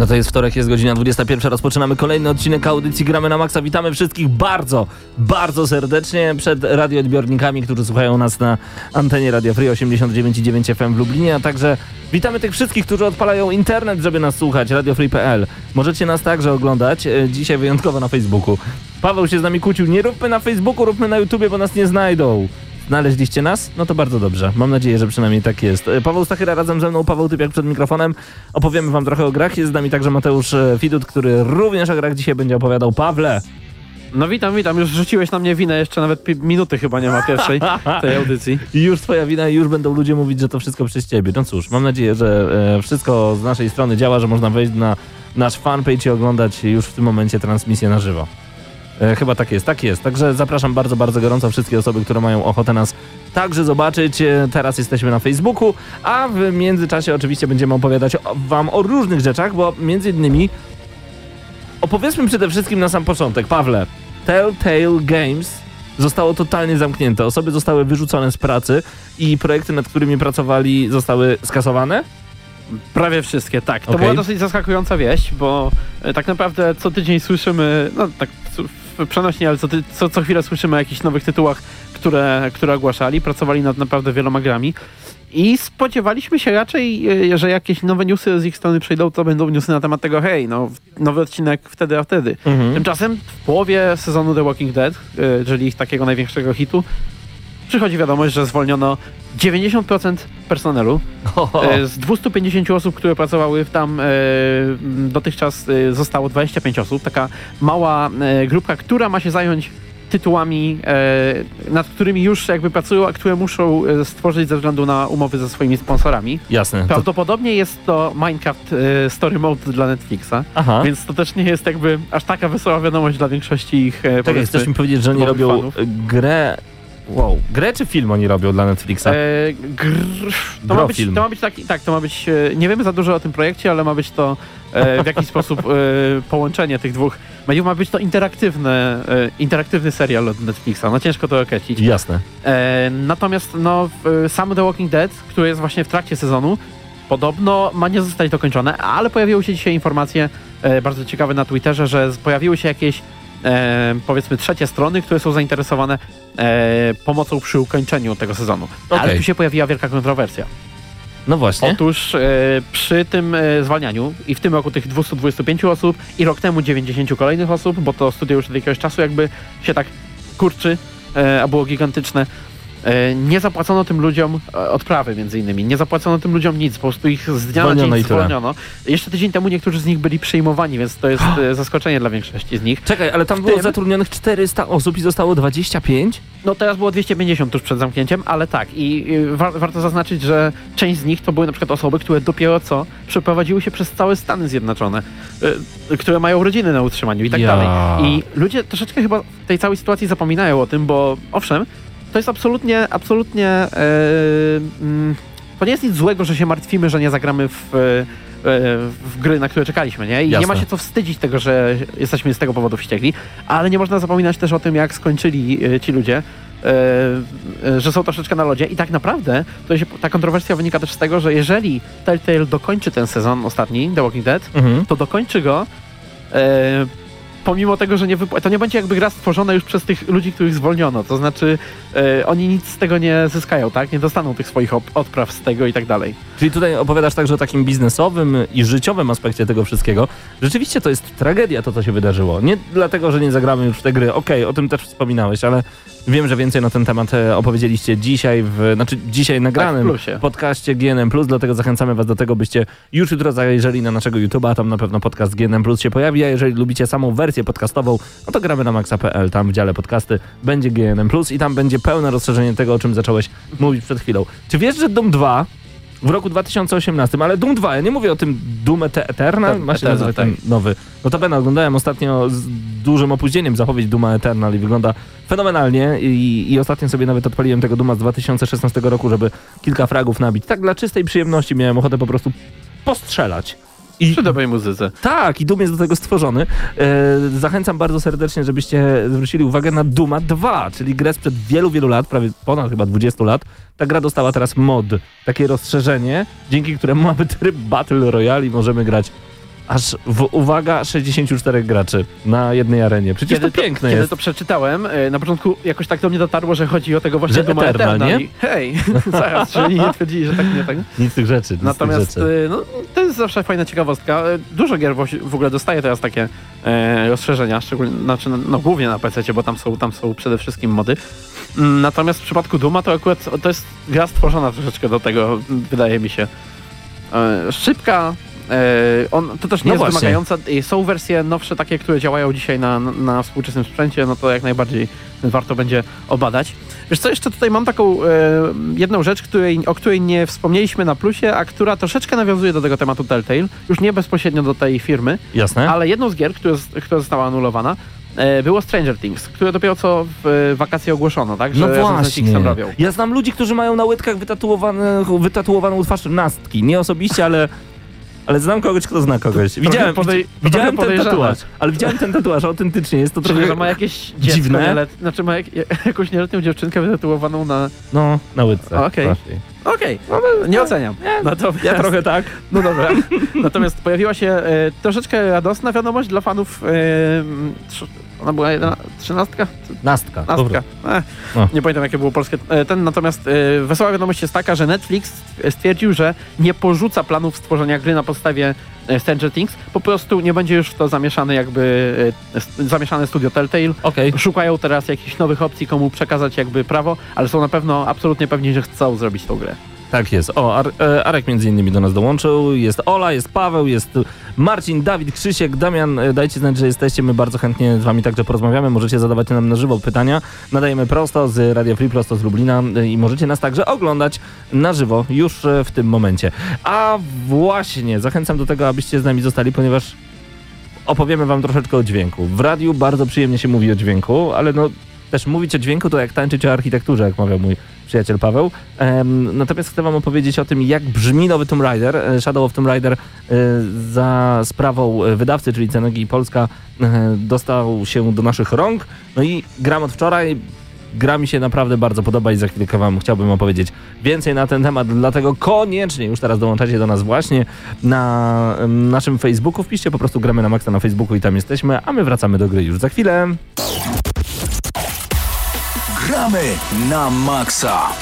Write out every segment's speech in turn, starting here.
No to jest wtorek, jest godzina 21. Rozpoczynamy kolejny odcinek audycji Gramy na Maxa. Witamy wszystkich bardzo, bardzo serdecznie przed radioodbiornikami, którzy słuchają nas na antenie Radio Free 89,9 FM w Lublinie, a także witamy tych wszystkich, którzy odpalają internet, żeby nas słuchać, radiofree.pl. Możecie nas także oglądać, e, dzisiaj wyjątkowo na Facebooku. Paweł się z nami kłócił, nie róbmy na Facebooku, róbmy na YouTubie, bo nas nie znajdą. Znaleźliście nas? No to bardzo dobrze. Mam nadzieję, że przynajmniej tak jest. E, Paweł Stachyra razem ze mną, Paweł Typiak przed mikrofonem. Opowiemy wam trochę o grach. Jest z nami także Mateusz e, Fidut, który również o grach dzisiaj będzie opowiadał. Pawle! No witam, witam. Już rzuciłeś na mnie winę, jeszcze nawet minuty chyba nie ma pierwszej tej audycji. Już twoja wina i już będą ludzie mówić, że to wszystko przez ciebie. No cóż, mam nadzieję, że e, wszystko z naszej strony działa, że można wejść na nasz fanpage i oglądać już w tym momencie transmisję na żywo. E, Chyba tak jest, tak jest. Także zapraszam bardzo, bardzo gorąco wszystkie osoby, które mają ochotę nas także zobaczyć. E, Teraz jesteśmy na Facebooku, a w międzyczasie oczywiście będziemy opowiadać wam o różnych rzeczach, bo między innymi opowiedzmy przede wszystkim na sam początek. Pawle, Telltale Games zostało totalnie zamknięte. Osoby zostały wyrzucone z pracy i projekty, nad którymi pracowali, zostały skasowane? Prawie wszystkie, tak. To Okej. była dosyć zaskakująca wieść, bo e, tak naprawdę co tydzień słyszymy, no tak przenośnie, ale co, ty, co, co chwilę słyszymy o jakichś nowych tytułach, które, które ogłaszali. Pracowali nad naprawdę wieloma grami. I spodziewaliśmy się raczej, e, że jakieś nowe newsy z ich strony przyjdą, to będą newsy na temat tego, hej, no nowy odcinek wtedy, a wtedy. Tymczasem w połowie sezonu The Walking Dead, e, czyli ich takiego największego hitu, przychodzi wiadomość, że zwolniono 90% personelu. E, Z 250 osób, które pracowały tam e, dotychczas e, zostało 25 osób. Taka mała grupka, która ma się zająć tytułami, e, nad którymi już jakby pracują, a które muszą stworzyć ze względu na umowy ze swoimi sponsorami. Jasne. To, Prawdopodobnie jest to Minecraft e, Story Mode dla Netflixa, aha. więc to też nie jest jakby aż taka wesoła wiadomość dla większości ich e, Tak, chcesz mi powiedzieć, że nowych robią fanów. grę... Wow. Grę czy film oni robią dla Netflixa? E, gr... to, ma być, to ma być taki, tak, to ma być, e, nie wiemy za dużo o tym projekcie, ale ma być to e, w jakiś sposób e, połączenie tych dwóch mediów, ma być to interaktywne, e, interaktywny serial od Netflixa, no ciężko to określić. Jasne. E, natomiast no, sam The Walking Dead, który jest właśnie w trakcie sezonu, podobno ma nie zostać dokończone, ale pojawiły się dzisiaj informacje e, bardzo ciekawe na Twitterze, że pojawiły się jakieś e, powiedzmy trzecie strony, które są zainteresowane e, pomocą przy ukończeniu tego sezonu. Ale Okej. tu się pojawiła wielka kontrowersja. No właśnie. Otóż e, przy tym e, zwalnianiu i w tym roku tych 225 osób i rok temu 90 kolejnych osób, bo to studio już od jakiegoś czasu jakby się tak kurczy, e, a było gigantyczne. E, nie zapłacono tym ludziom e, odprawy między innymi, nie zapłacono tym ludziom nic, po prostu ich z dnia Zwolniono na dzień zwolniono. Jeszcze tydzień temu niektórzy z nich byli przyjmowani, więc to jest e, zaskoczenie dla większości z nich. Czekaj, ale tam w było tym- zatrudnionych 400 osób i zostało 25? No teraz było 250 tuż przed zamknięciem, ale tak i wa warto zaznaczyć, że część z nich to były na przykład osoby, które dopiero co przeprowadziły się przez całe Stany Zjednoczone, y, które mają rodziny na utrzymaniu i tak Ja. dalej. I ludzie troszeczkę chyba w tej całej sytuacji zapominają o tym, bo owszem, to jest absolutnie, absolutnie e, mm, to nie jest nic złego, że się martwimy, że nie zagramy w, e, w gry, na które czekaliśmy, nie? I Jasne. nie ma się co wstydzić tego, że jesteśmy z tego powodu wściekli, ale nie można zapominać też o tym, jak skończyli e, ci ludzie, e, e, że są troszeczkę na lodzie i tak naprawdę to się, ta kontrowersja wynika też z tego, że jeżeli Telltale dokończy ten sezon ostatni, The Walking Dead, Mhm. to dokończy go e, pomimo tego, że nie wypł- to nie będzie jakby gra stworzona już przez tych ludzi, których zwolniono, to znaczy e, oni nic z tego nie zyskają, tak? Nie dostaną tych swoich odpraw z tego i tak dalej. Czyli tutaj opowiadasz także o takim biznesowym i życiowym aspekcie tego wszystkiego. Rzeczywiście to jest tragedia to, co się wydarzyło. Nie dlatego, że nie zagramy już w te gry. Okej, okay, o tym też wspominałeś, ale wiem, że więcej na ten temat e, opowiedzieliście dzisiaj w, znaczy dzisiaj nagranym tak, podcaście GNM+, dlatego zachęcamy was do tego, byście już jutro zajrzeli na naszego YouTube'a, tam na pewno podcast GNM Plus się pojawi, a jeżeli lubicie samą wersję podcastową, no to gramy na maxa.pl, tam w dziale podcasty będzie GNM Plus i tam będzie pełne rozszerzenie tego, o czym zacząłeś mówić przed chwilą. Czy wiesz, że Doom 2 w roku 2018, ale Doom 2, ja nie mówię o tym Doom Eternal, tak, ma się nazywać ten tak. nowy. No to będę oglądałem ostatnio z dużym opóźnieniem zapowiedź Duma Eternal i wygląda fenomenalnie I, i ostatnio sobie nawet odpaliłem tego Duma z 2016 roku, żeby kilka fragów nabić. Tak dla czystej przyjemności miałem ochotę po prostu postrzelać. I, Przy dobrej muzyce. Tak, i Doom jest do tego stworzony. E, zachęcam bardzo serdecznie, żebyście zwrócili uwagę na Duma 2, czyli grę sprzed wielu, wielu lat, prawie ponad chyba 20 lat. Ta gra dostała teraz mod, takie rozszerzenie, dzięki któremu mamy tryb Battle Royale i możemy grać aż w, uwaga, 64 graczy na jednej arenie. Przecież kiedy to piękne to, jest. Kiedy to przeczytałem, e, na początku jakoś tak do mnie dotarło, że chodzi o tego właśnie Duma Eternal, Eternal nie? I, hej, zaraz, czyli nie twierdzili, że tak nie tak. Nic tych rzeczy. Nic Natomiast tych rzeczy. E, no, to jest zawsze fajna ciekawostka. E, dużo gier w ogóle dostaje teraz takie e, rozszerzenia, szczególnie, znaczy, no, głównie na PC, bo tam są, tam są przede wszystkim mody. Mm, natomiast w przypadku Duma to akurat to jest gra stworzona troszeczkę do tego, wydaje mi się. E, szybka, on, to też nie no jest właśnie. wymagające. Są wersje nowsze, takie, które działają dzisiaj na, na współczesnym sprzęcie, no to jak najbardziej warto będzie obadać. Wiesz co, jeszcze tutaj mam taką e, jedną rzecz, której, o której nie wspomnieliśmy na plusie, a która troszeczkę nawiązuje do tego tematu Telltale, już nie bezpośrednio do tej firmy, Jasne. ale jedną z gier, która, która została anulowana, e, było Stranger Things, które dopiero co w wakacje ogłoszono, tak? Że no właśnie. Robią. Ja znam ludzi, którzy mają na łydkach wytatuowane, wytatuowaną twarz nastki. Nie osobiście, ale ale znam kogoś, kto zna kogoś. Widziałem, podej widziałem ten tatuaż, ale widziałem ten tatuaż autentycznie, jest to trochę że ma jakieś dziwne. Nielet, znaczy ma jak, jakąś nieletnią dziewczynkę wytatuowaną na... No, na łydce. Okej. Okay. Okej, okay. no, nie oceniam. Natomiast, ja trochę tak. No dobra. Natomiast pojawiła się e, troszeczkę radosna wiadomość dla fanów e, ona była jedna, trzynastka? Nastka. Nastka. Eh, no. Nie pamiętam jakie było polskie. E, ten natomiast e, wesoła wiadomość jest taka, że Netflix stwierdził, że nie porzuca planów stworzenia gry na podstawie e, Stranger Things. Po prostu nie będzie już w to zamieszany jakby zamieszane studio Telltale. Okay. Szukają teraz jakichś nowych opcji, komu przekazać jakby prawo, ale są na pewno absolutnie pewni, że chcą zrobić tą grę. Tak jest. O, Ar e, Arek między innymi do nas dołączył. Jest Ola, jest Paweł, jest Marcin, Dawid, Krzysiek, Damian. E, dajcie znać, że jesteście. My bardzo chętnie z wami także porozmawiamy. Możecie zadawać nam na żywo pytania. Nadajemy prosto z Radio Free, prosto z Lublina e, i możecie nas także oglądać na żywo już w tym momencie. A właśnie, zachęcam do tego, abyście z nami zostali, ponieważ opowiemy wam troszeczkę o dźwięku. W radiu bardzo przyjemnie się mówi o dźwięku, ale no też mówić o dźwięku to jak tańczyć o architekturze, jak mawiał mój przyjaciel Paweł. natomiast chcę wam opowiedzieć o tym, jak brzmi nowy Tomb Raider. E, Shadow of Tomb Raider e, za sprawą wydawcy, czyli Cenegi Polska, e, dostał się do naszych rąk. No i gram od wczoraj. Gra mi się naprawdę bardzo podoba i za chwilkę wam chciałbym opowiedzieć więcej na ten temat, dlatego koniecznie już teraz dołączacie do nas właśnie na naszym Facebooku. Wpiszcie po prostu gramy na maksa na Facebooku i tam jesteśmy, a my wracamy do gry już za chwilę. Gramy na maksa.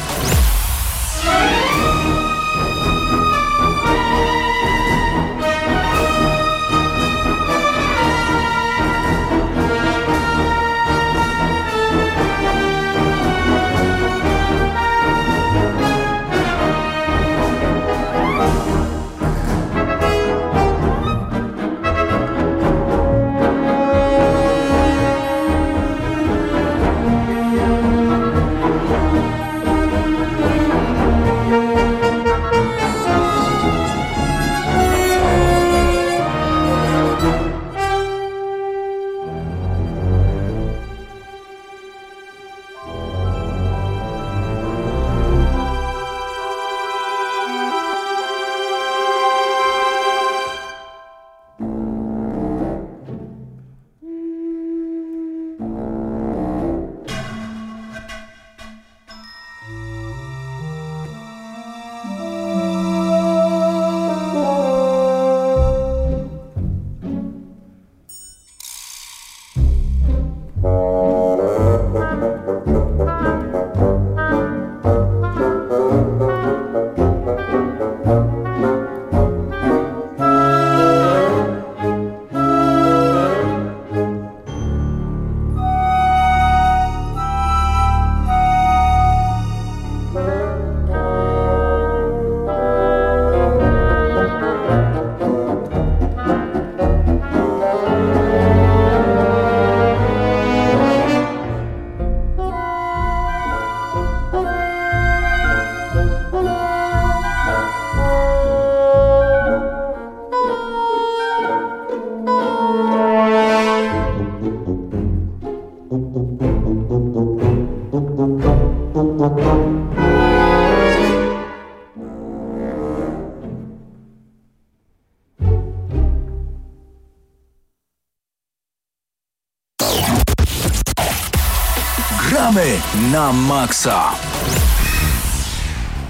Na maksa.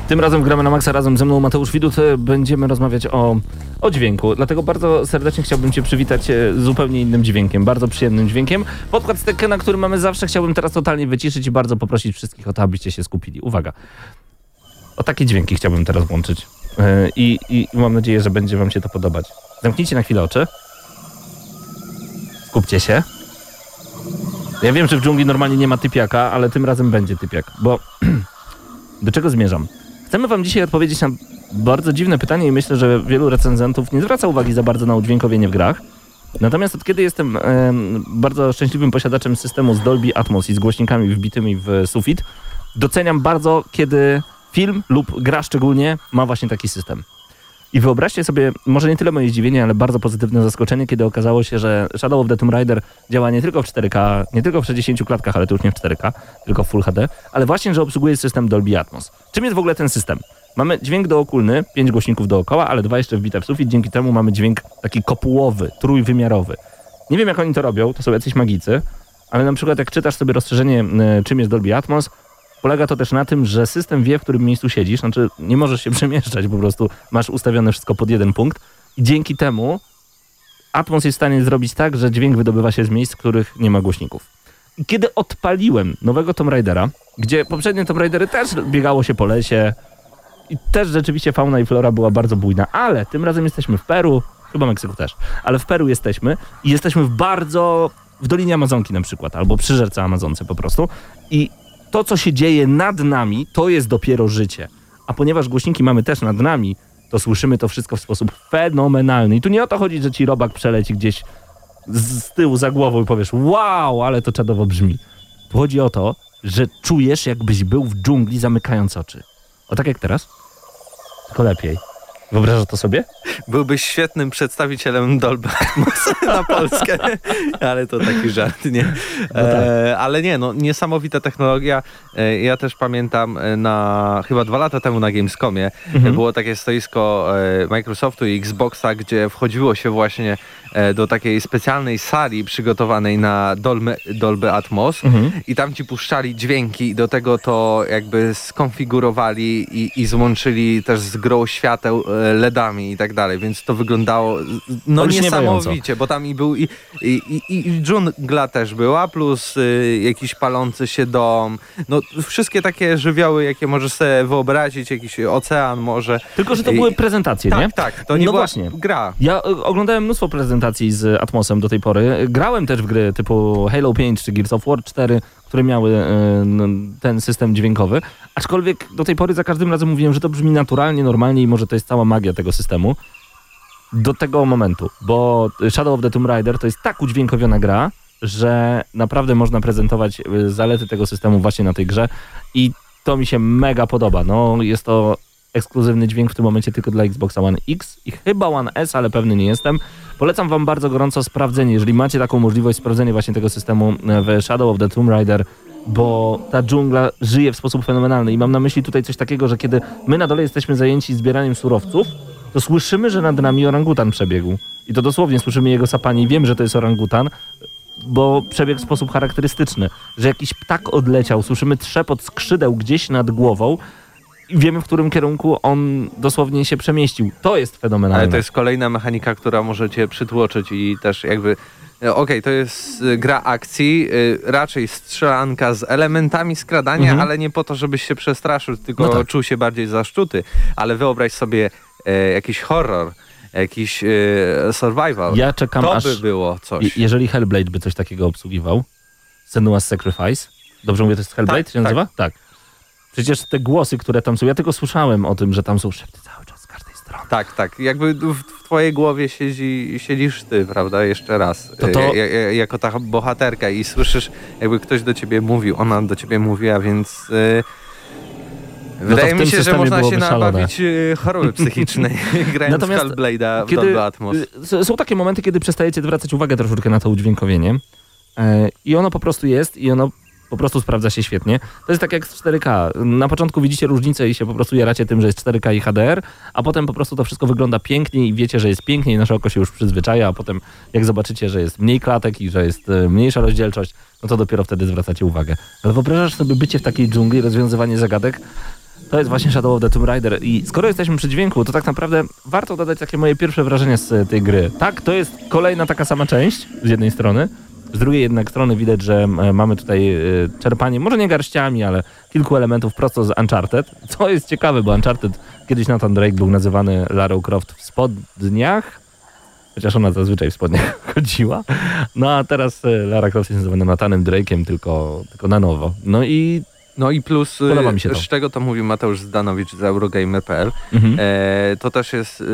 Tym razem gramy na Maxa razem ze mną Mateusz Widut. E, Będziemy rozmawiać o, o dźwięku. Dlatego bardzo serdecznie chciałbym Cię przywitać e, zupełnie innym dźwiękiem, bardzo przyjemnym dźwiękiem. Podkład Stekena, który mamy zawsze, chciałbym teraz totalnie wyciszyć i bardzo poprosić wszystkich o to, abyście się skupili. Uwaga. O takie dźwięki chciałbym teraz włączyć. E, I, I mam nadzieję, że będzie Wam się to podobać. Zamknijcie na chwilę oczy. Skupcie się. Ja wiem, że w dżungli normalnie nie ma typiaka, ale tym razem będzie typiak, bo do czego zmierzam? Chcemy Wam dzisiaj odpowiedzieć na bardzo dziwne pytanie i myślę, że wielu recenzentów nie zwraca uwagi za bardzo na udźwiękowienie w grach. Natomiast od kiedy jestem em, bardzo szczęśliwym posiadaczem systemu z Dolby Atmos i z głośnikami wbitymi w sufit, doceniam bardzo, kiedy film lub gra szczególnie ma właśnie taki system. I wyobraźcie sobie, może nie tyle moje zdziwienie, ale bardzo pozytywne zaskoczenie, kiedy okazało się, że Shadow of the Tomb Raider działa nie tylko w 4K, nie tylko w 60 klatkach, ale to już nie w 4K, tylko w Full HD, ale właśnie, że obsługuje system Dolby Atmos. Czym jest w ogóle ten system? Mamy dźwięk dookulny, pięć głośników dookoła, ale dwa jeszcze wbite w sufit, dzięki temu mamy dźwięk taki kopułowy, trójwymiarowy. Nie wiem, jak oni to robią, to są jacyś magicy, ale na przykład jak czytasz sobie rozszerzenie, e, czym jest Dolby Atmos, Polega to też na tym, że system wie, w którym miejscu siedzisz, znaczy nie możesz się przemieszczać, po prostu masz ustawione wszystko pod jeden punkt i dzięki temu Atmos jest w stanie zrobić tak, że dźwięk wydobywa się z miejsc, w których nie ma głośników. I kiedy odpaliłem nowego Tomb Raidera, gdzie poprzednie Tomb Raidery też biegało się po lesie i też rzeczywiście fauna i flora była bardzo bujna, ale tym razem jesteśmy w Peru, chyba Meksyku też, ale w Peru jesteśmy i jesteśmy w bardzo, w Dolinie Amazonki na przykład, albo przy rzece Amazonce po prostu i to, co się dzieje nad nami, to jest dopiero życie. A ponieważ głośniki mamy też nad nami, to słyszymy to wszystko w sposób fenomenalny. I tu nie o to chodzi, że ci robak przeleci gdzieś z, tyłu za głową i powiesz, wow, ale to czadowo brzmi. Tu chodzi o to, że czujesz, jakbyś był w dżungli, zamykając oczy. O tak jak teraz? Tylko lepiej. Wyobrażasz to sobie? Byłbyś świetnym przedstawicielem Dolby Atmos na Polskę, ale to taki żart, nie? tak. E, ale nie, no niesamowita technologia. E, ja też pamiętam e, na chyba dwa lata temu na Gamescomie Mhm. było takie stoisko e, Microsoftu i Xboxa, gdzie wchodziło się właśnie do takiej specjalnej sali przygotowanej na Dolby, Dolby Atmos Mhm. i tam ci puszczali dźwięki i do tego to jakby skonfigurowali i, i złączyli też z grą świateł e, LEDami i tak dalej, więc to wyglądało no niesamowicie, bo tam i był i, i, i, i dżungla też była, plus y, jakiś palący się dom, no wszystkie takie żywioły, jakie możesz sobie wyobrazić, jakiś ocean może. Tylko, że to były prezentacje, nie? Tak, tak, to nie No była właśnie. gra. Ja y, oglądałem mnóstwo prezentacji z Atmosem do tej pory. Grałem też w gry typu Halo 5 czy Gears of War 4, które miały n- ten system dźwiękowy. Aczkolwiek do tej pory za każdym razem mówiłem, że to brzmi naturalnie, normalnie i może to jest cała magia tego systemu. Do tego momentu, bo Shadow of the Tomb Raider to jest tak udźwiękowiona gra, że naprawdę można prezentować y, zalety tego systemu właśnie na tej grze i to mi się mega podoba. No, jest to ekskluzywny dźwięk w tym momencie tylko dla Xboxa One X i chyba One S, ale pewny nie jestem. Polecam wam bardzo gorąco sprawdzenie, jeżeli macie taką możliwość, sprawdzenie właśnie tego systemu e, w Shadow of the Tomb Raider, bo ta dżungla żyje w sposób fenomenalny i mam na myśli tutaj coś takiego, że kiedy my na dole jesteśmy zajęci zbieraniem surowców, to słyszymy, że nad nami orangutan przebiegł. I to dosłownie słyszymy jego sapanie i wiem, że to jest orangutan, bo przebiegł w sposób charakterystyczny, że jakiś ptak odleciał, słyszymy trzepot skrzydeł gdzieś nad głową wiemy, w którym kierunku on dosłownie się przemieścił. To jest fenomenalne. Ale to jest kolejna mechanika, która może cię przytłoczyć i też jakby. e, Okej, to jest y, gra akcji, y, raczej strzelanka z elementami skradania, Mhm. ale nie po to, żebyś się przestraszył, tylko No tak. czuł się bardziej zaszczuty. Ale wyobraź sobie e, jakiś horror, jakiś e, survival. Ja czekam to aż... by było coś. Je- jeżeli Hellblade by coś takiego obsługiwał, Senua's Sacrifice, dobrze mówię, to jest Hellblade Tak, się nazywa? Tak. Przecież te głosy, które tam są, ja tylko słyszałem o tym, że tam są szepty cały czas z każdej strony. Tak, tak. Jakby w, w twojej głowie siedzi, siedzisz ty, prawda? Jeszcze raz. To to- ja- ja- jako ta bohaterka i słyszysz, jakby ktoś do ciebie mówił, ona do ciebie mówiła, więc... e, Wydaje No w mi się, że można się szalone. nabawić e, choroby psychicznej, grając Natomiast w Hellblade'a w kiedy- Atmos. Y, Są takie momenty, kiedy przestajecie zwracać uwagę troszeczkę na to udźwiękowienie e, i ono po prostu jest i ono po prostu sprawdza się świetnie. To jest tak jak z 4K. Na początku widzicie różnicę i się po prostu jaracie tym, że jest 4K i HDR, a potem po prostu to wszystko wygląda pięknie i wiecie, że jest pięknie i nasze oko się już przyzwyczaja, a potem jak zobaczycie, że jest mniej klatek i że jest e, mniejsza rozdzielczość, no to dopiero wtedy zwracacie uwagę. Ale wyobrażasz sobie bycie w takiej dżungli, rozwiązywanie zagadek? To jest właśnie Shadow of the Tomb Raider i skoro jesteśmy przy dźwięku, to tak naprawdę warto dodać takie moje pierwsze wrażenia z tej gry. Tak, to jest kolejna taka sama część z jednej strony, z drugiej jednak strony widać, że e, mamy tutaj e, czerpanie, może nie garściami, ale kilku elementów prosto z Uncharted, co jest ciekawe, bo Uncharted kiedyś Nathan Drake był nazywany Lara Croft w spodniach, chociaż ona zazwyczaj w spodniach chodziła. No a teraz e, Lara Croft jest nazywana Nathanem Drake'em, tylko, tylko na nowo. No i No i plus, y, Podoba mi się to. z czego to mówił Mateusz Zdanowicz z Eurogamer.pl, mhm. e, to też jest y,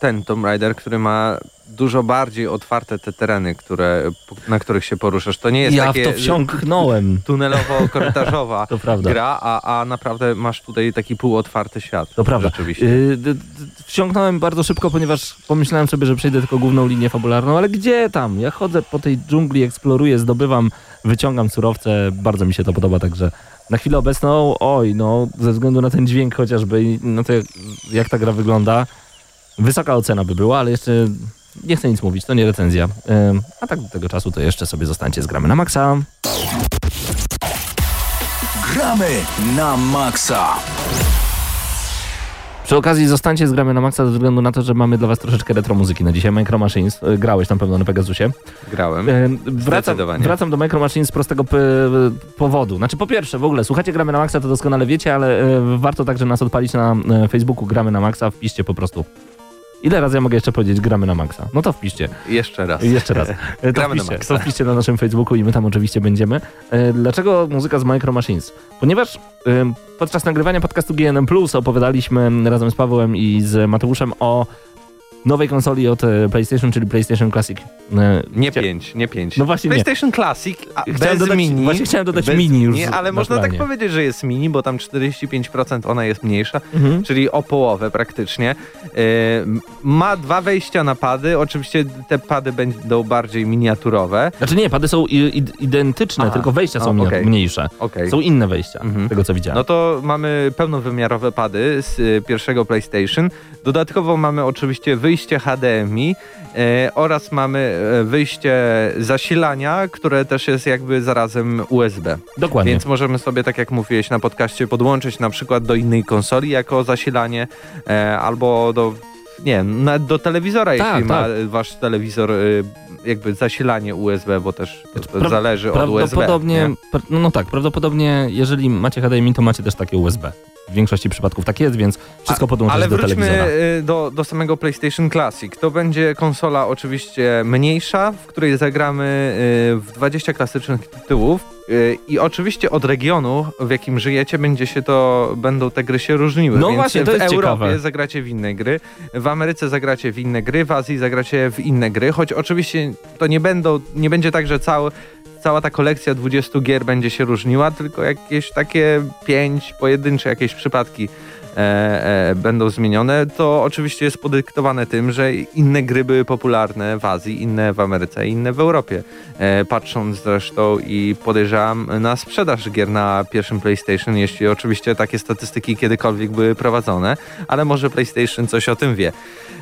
ten Tomb Raider, który ma dużo bardziej otwarte te tereny, które, na których się poruszasz. To nie jest ja takie to wsiąknąłem, tunelowo-korytarzowa gra, a, a naprawdę masz tutaj taki półotwarty świat. To prawda. Rzeczywiście. Yy, wsiąknąłem bardzo szybko, ponieważ pomyślałem sobie, że przejdę tylko główną linię fabularną, ale gdzie tam? Ja chodzę po tej dżungli, eksploruję, zdobywam, wyciągam surowce, bardzo mi się to podoba, także na chwilę obecną, oj, no, ze względu na ten dźwięk chociażby i na to, jak, ta gra wygląda, wysoka ocena by była, ale jeszcze nie chcę nic mówić, to nie recenzja. A tak do tego czasu to jeszcze sobie zostańcie z gramy na maksa. Gramy na maksa. Przy okazji zostańcie z gramy na maksa ze względu na to, że mamy dla was troszeczkę retro muzyki na dzisiaj. Micro Machines, y, grałeś tam pewno na Pegasusie. Grałem. E, Wracam, wracam do Micro Machines z prostego p- powodu. Znaczy po pierwsze, w ogóle słuchacie Gramy na Maxa, to doskonale wiecie, ale e, warto także nas odpalić na e, Facebooku Gramy na Maxa, wpiszcie po prostu. Ile razy ja mogę jeszcze powiedzieć Gramy na Maxa? No to wpiszcie. Jeszcze raz. Jeszcze raz. To Gramy na wpiszcie, Maxa. to wpiszcie na naszym Facebooku i my tam oczywiście będziemy. E, Dlaczego muzyka z Micro Machines? Ponieważ podczas nagrywania podcastu GNM Plus opowiadaliśmy razem z Pawłem i z Mateuszem o nowej konsoli od e, PlayStation, czyli PlayStation Classic. E, Nie chcia- pięć, nie pięć. No właśnie nie. PlayStation Classic, a Chciałem bez dodać- mini. właśnie chciałem dodać bez mini już Nie, ale można tak powiedzieć, że jest mini, bo tam 45% ona jest mniejsza, Mhm. czyli o połowę praktycznie. Yy, ma dwa wejścia na pady. Oczywiście te pady będą bardziej miniaturowe. Znaczy nie, pady są i, i, identyczne, Aha. tylko wejścia są O, okej. mniejsze. Okej. Są inne wejścia, Mhm. z tego co widziałem. No to mamy pełnowymiarowe pady z y, pierwszego PlayStation. Dodatkowo mamy oczywiście wyjście HDMI e, oraz mamy e, wyjście zasilania, które też jest jakby zarazem USB. Dokładnie. Więc możemy sobie, tak jak mówiłeś na podcaście, podłączyć na przykład do innej konsoli jako zasilanie e, albo do, nie do telewizora, Tak, jeśli ma tak. wasz telewizor jakby zasilanie USB, bo też to, to Pra- zależy od USB. Prawdopodobnie, pra- no, no tak, prawdopodobnie jeżeli macie HDMI, to macie też takie USB. W większości przypadków tak jest, więc wszystko podłączyć Ale do wróćmy telewizora. y, do, do samego PlayStation Classic. To będzie konsola oczywiście mniejsza, w której zagramy y, w 20 klasycznych tytułów. Y, I oczywiście od regionu, w jakim żyjecie, będzie się to, będą te gry się różniły. No Więc właśnie, to w jest Europie ciekawe. zagracie w inne gry, w Ameryce zagracie w inne gry, w Azji zagracie w inne gry, choć oczywiście to nie będą, nie będzie tak, że cały cała ta kolekcja 20 gier będzie się różniła, tylko jakieś takie pięć pojedyncze jakieś przypadki e, e, będą zmienione. To oczywiście jest podyktowane tym, że inne gry były popularne w Azji, inne w Ameryce, inne w Europie. E, patrząc zresztą i podejrzewam na sprzedaż gier na pierwszym PlayStation, jeśli oczywiście takie statystyki kiedykolwiek były prowadzone, ale może PlayStation coś o tym wie.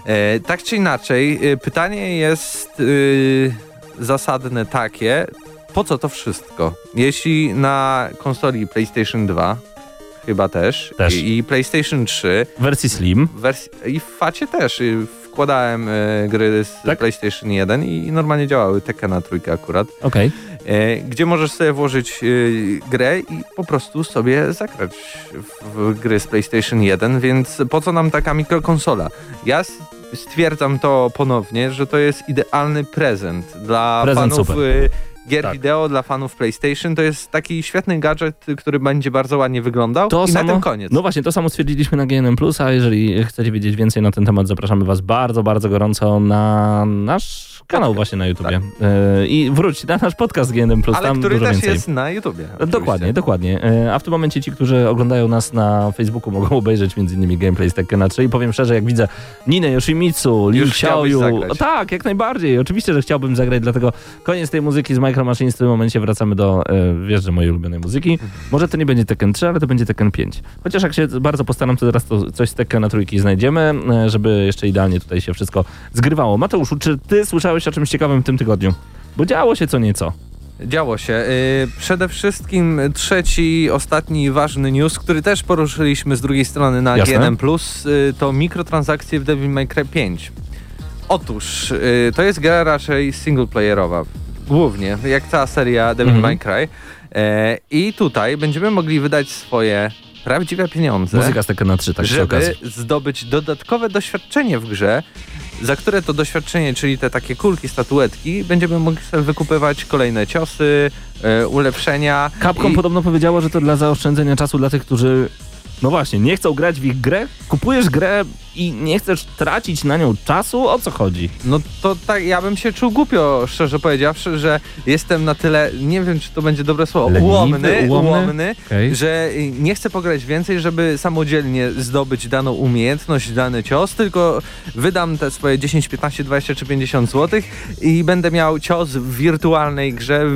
E, tak czy inaczej, e, pytanie jest y, zasadne takie, po co to wszystko? Jeśli na konsoli PlayStation 2, chyba też, Też. I, i PlayStation 3, W wersji Slim. i w facie też, wkładałem y, gry z Tak? PlayStation 1 i normalnie działały, Tekken na trójkę akurat, Okej. e, gdzie możesz sobie włożyć y, grę i po prostu sobie zagrać w, w gry z PlayStation 1, więc po co nam taka mikrokonsola? Ja stwierdzam to ponownie, że to jest idealny prezent dla Prezent y, gier Tak. wideo, dla fanów PlayStation. To jest taki świetny gadżet, który będzie bardzo ładnie wyglądał To i samo, na tym koniec. No właśnie, to samo stwierdziliśmy na GNM+, a jeżeli chcecie wiedzieć więcej na ten temat, zapraszamy was bardzo, bardzo gorąco na nasz kanał właśnie na YouTubie. E, I wróć na nasz podcast GNM+, Tak. Ale tam który dużo też więcej. jest na YouTubie. oczywiście. Dokładnie, dokładnie. E, A w tym momencie ci, którzy oglądają nas na Facebooku mogą obejrzeć m.in. gameplay z Tekkena 3 i powiem szczerze, jak widzę Ninę Yoshimitsu, chciałbyś Xiaoyu, tak, jak najbardziej, oczywiście, że chciałbym zagrać, dlatego koniec tej muzyki z Micro Machines w tym momencie wracamy do, e, wiesz, że mojej ulubionej muzyki. Może to nie będzie Tekken 3, ale to będzie Tekken 5. Chociaż jak się bardzo postaram, to teraz to coś z Tekkena trójki znajdziemy, e, żeby jeszcze idealnie tutaj się wszystko zgrywało. Mateuszu, czy ty słyszałeś o czymś ciekawym w tym tygodniu? Bo działo się co nieco. Działo się. Y, Przede wszystkim trzeci, ostatni ważny news, który też poruszyliśmy z drugiej strony na Jasne. GNM+, y, to mikrotransakcje w Devil May Cry 5. Otóż, y, to jest gra raczej singleplayerowa, głównie, jak cała seria Devil Mhm. May Cry. I tutaj będziemy mogli wydać swoje prawdziwe pieniądze Muzyka z 3, tak żeby zdobyć dodatkowe doświadczenie w grze, za które to doświadczenie, czyli te takie kulki, statuetki, będziemy mogli sobie wykupywać kolejne ciosy, e, ulepszenia. Capcom i, podobno powiedziało, że to dla zaoszczędzenia czasu dla tych, którzy no właśnie, nie chcą grać w ich grę, kupujesz grę i nie chcesz tracić na nią czasu? O co chodzi? No to tak, ja bym się czuł głupio, szczerze powiedziawszy, że jestem na tyle, nie wiem czy to będzie dobre słowo, Leniwy, ułomny, ułomny? ułomny Okej. że nie chcę pograć więcej, żeby samodzielnie zdobyć daną umiejętność, dany cios, tylko wydam te swoje 10, 15, 20 czy 50 zł i będę miał cios w wirtualnej grze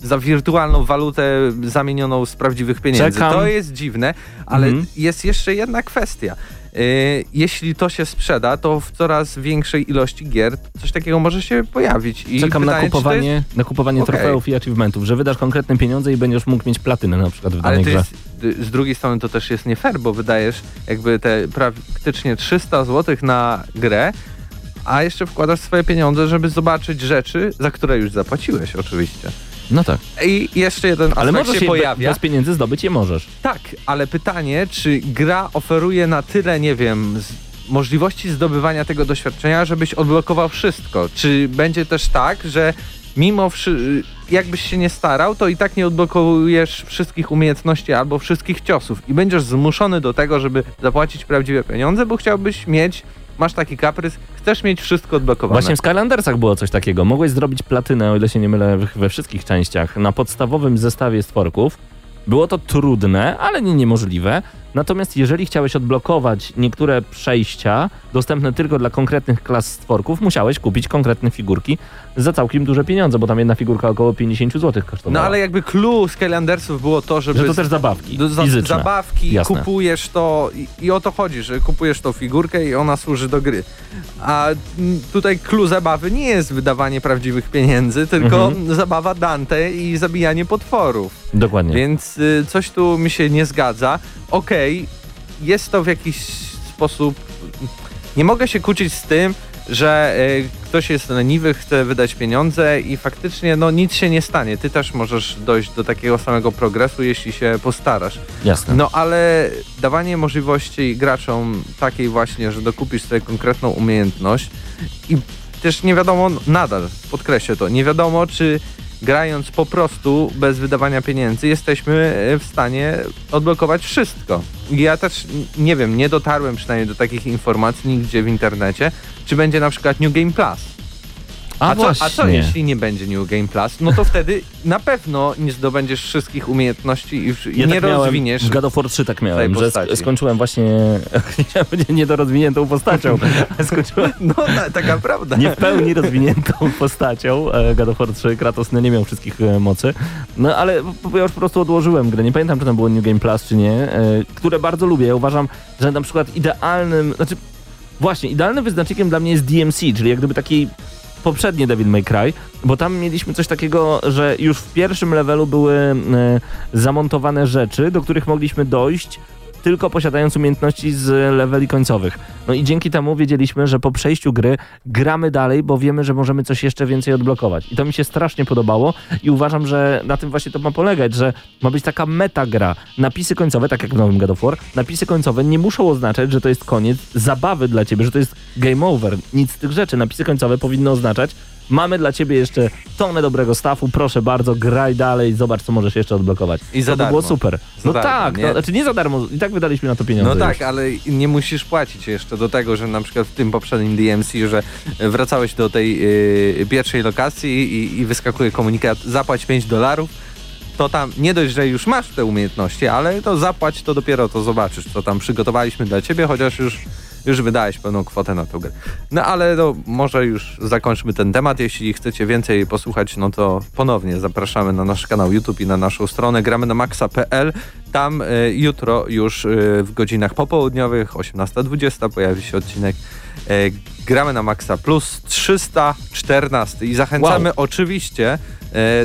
za wirtualną walutę zamienioną z prawdziwych pieniędzy. Czekam. To jest dziwne, ale Mhm. jest jeszcze jedna kwestia. Y, jeśli to się sprzeda, to w coraz większej ilości gier coś takiego może się pojawić. I Czekam na pytanie, to kupowanie, jest- na kupowanie Okej. trofeów i achievementów, że wydasz konkretne pieniądze i będziesz mógł mieć platynę na przykład w Ale danej to grze. jest, z drugiej strony to też jest nie fair, bo wydajesz jakby te praktycznie 300 zł na grę, a jeszcze wkładasz swoje pieniądze, żeby zobaczyć rzeczy, za które już zapłaciłeś oczywiście. No tak. I jeszcze jeden Ale aspekt możesz się pojawia. bez pieniędzy zdobyć je możesz. Tak, ale pytanie, czy gra oferuje na tyle, nie wiem, możliwości zdobywania tego doświadczenia, żebyś odblokował wszystko? Czy będzie też tak, że mimo jakbyś się nie starał, to i tak nie odblokujesz wszystkich umiejętności albo wszystkich ciosów i będziesz zmuszony do tego, żeby zapłacić prawdziwe pieniądze, bo chciałbyś mieć, masz taki kaprys, chcesz mieć wszystko odblokowane. Właśnie w Skylandersach było coś takiego. Mogłeś zrobić platynę, o ile się nie mylę, we- wszystkich częściach, na podstawowym zestawie stworków. Było to trudne, ale nie niemożliwe. Natomiast jeżeli chciałeś odblokować niektóre przejścia dostępne tylko dla konkretnych klas stworków, musiałeś kupić konkretne figurki za całkiem duże pieniądze, bo tam jedna figurka około 50 zł No kosztowała. ale jakby clue Skylandersów było to, żeby... Że to też zabawki do, za, fizyczne. zabawki, Jasne. kupujesz to i, i o to chodzi, że kupujesz tą figurkę i ona służy do gry. A tutaj clue zabawy nie jest wydawanie prawdziwych pieniędzy, tylko Mhm. zabawa Dante i zabijanie potworów. Dokładnie. Więc y, coś tu mi się nie zgadza. Okej, jest to w jakiś sposób... Nie mogę się kłócić z tym, że y, ktoś jest leniwy, chce wydać pieniądze i faktycznie no nic się nie stanie. Ty też możesz dojść do takiego samego progresu, jeśli się postarasz. Jasne. No ale dawanie możliwości graczom takiej właśnie, że dokupisz sobie konkretną umiejętność i też nie wiadomo, nadal podkreślę to, nie wiadomo czy grając po prostu bez wydawania pieniędzy jesteśmy e, w stanie odblokować wszystko. Ja też nie wiem, nie dotarłem przynajmniej do takich informacji nigdzie w internecie, czy będzie na przykład New Game Plus. A, co, właśnie. a co jeśli nie będzie New Game Plus? No to wtedy na pewno nie zdobędziesz wszystkich umiejętności i, Ja nie tak miałem, rozwiniesz W God of War 3 tak miałem, że sk- skończyłem właśnie, niedorozwiniętą postacią, ale skończyłem No, ta- taka prawda. nie w pełni rozwiniętą postacią e, God of War 3. Kratos no, nie miał wszystkich e, mocy. No ale ja już po prostu odłożyłem grę. Nie pamiętam, czy tam było New Game Plus, czy nie, e, które bardzo lubię. Ja uważam, że na przykład idealnym, znaczy właśnie, idealnym wyznacznikiem dla mnie jest DMC, czyli jak gdyby taki poprzednie Devil May Cry, bo tam mieliśmy coś takiego, że już w pierwszym levelu były e, zamontowane rzeczy, do których mogliśmy dojść tylko posiadając umiejętności z leveli końcowych. No i dzięki temu wiedzieliśmy, że po przejściu gry gramy dalej, bo wiemy, że możemy coś jeszcze więcej odblokować. I to mi się strasznie podobało i uważam, że na tym właśnie to ma polegać, że ma być taka metagra. Napisy końcowe, tak jak w nowym God of War, napisy końcowe nie muszą oznaczać, że to jest koniec zabawy dla ciebie, że to jest game over. Nic z tych rzeczy. Napisy końcowe powinny oznaczać, Mamy dla ciebie jeszcze tonę dobrego stafu, proszę bardzo, graj dalej, zobacz co możesz jeszcze odblokować. I za to darmo. było super. Za no darmo, tak, nie? no, znaczy nie za darmo, i tak wydaliśmy na to pieniądze. No tak, już. ale nie musisz płacić jeszcze do tego, że na przykład w tym poprzednim DMC, że wracałeś do tej yy, pierwszej lokacji i, i wyskakuje komunikat zapłać 5 dolarów, to tam nie dość, że już masz te umiejętności, ale to zapłać, to dopiero to zobaczysz, co tam przygotowaliśmy dla ciebie, chociaż już już wydałeś pełną kwotę na tą grę. No ale no, może już zakończmy ten temat. Jeśli chcecie więcej posłuchać, no to ponownie zapraszamy na nasz kanał YouTube i na naszą stronę gramy na maxa.pl. Tam y, jutro już y, w godzinach popołudniowych, 18.20 pojawi się odcinek y, Gramy na Maxa Plus 314 i zachęcamy Wow. oczywiście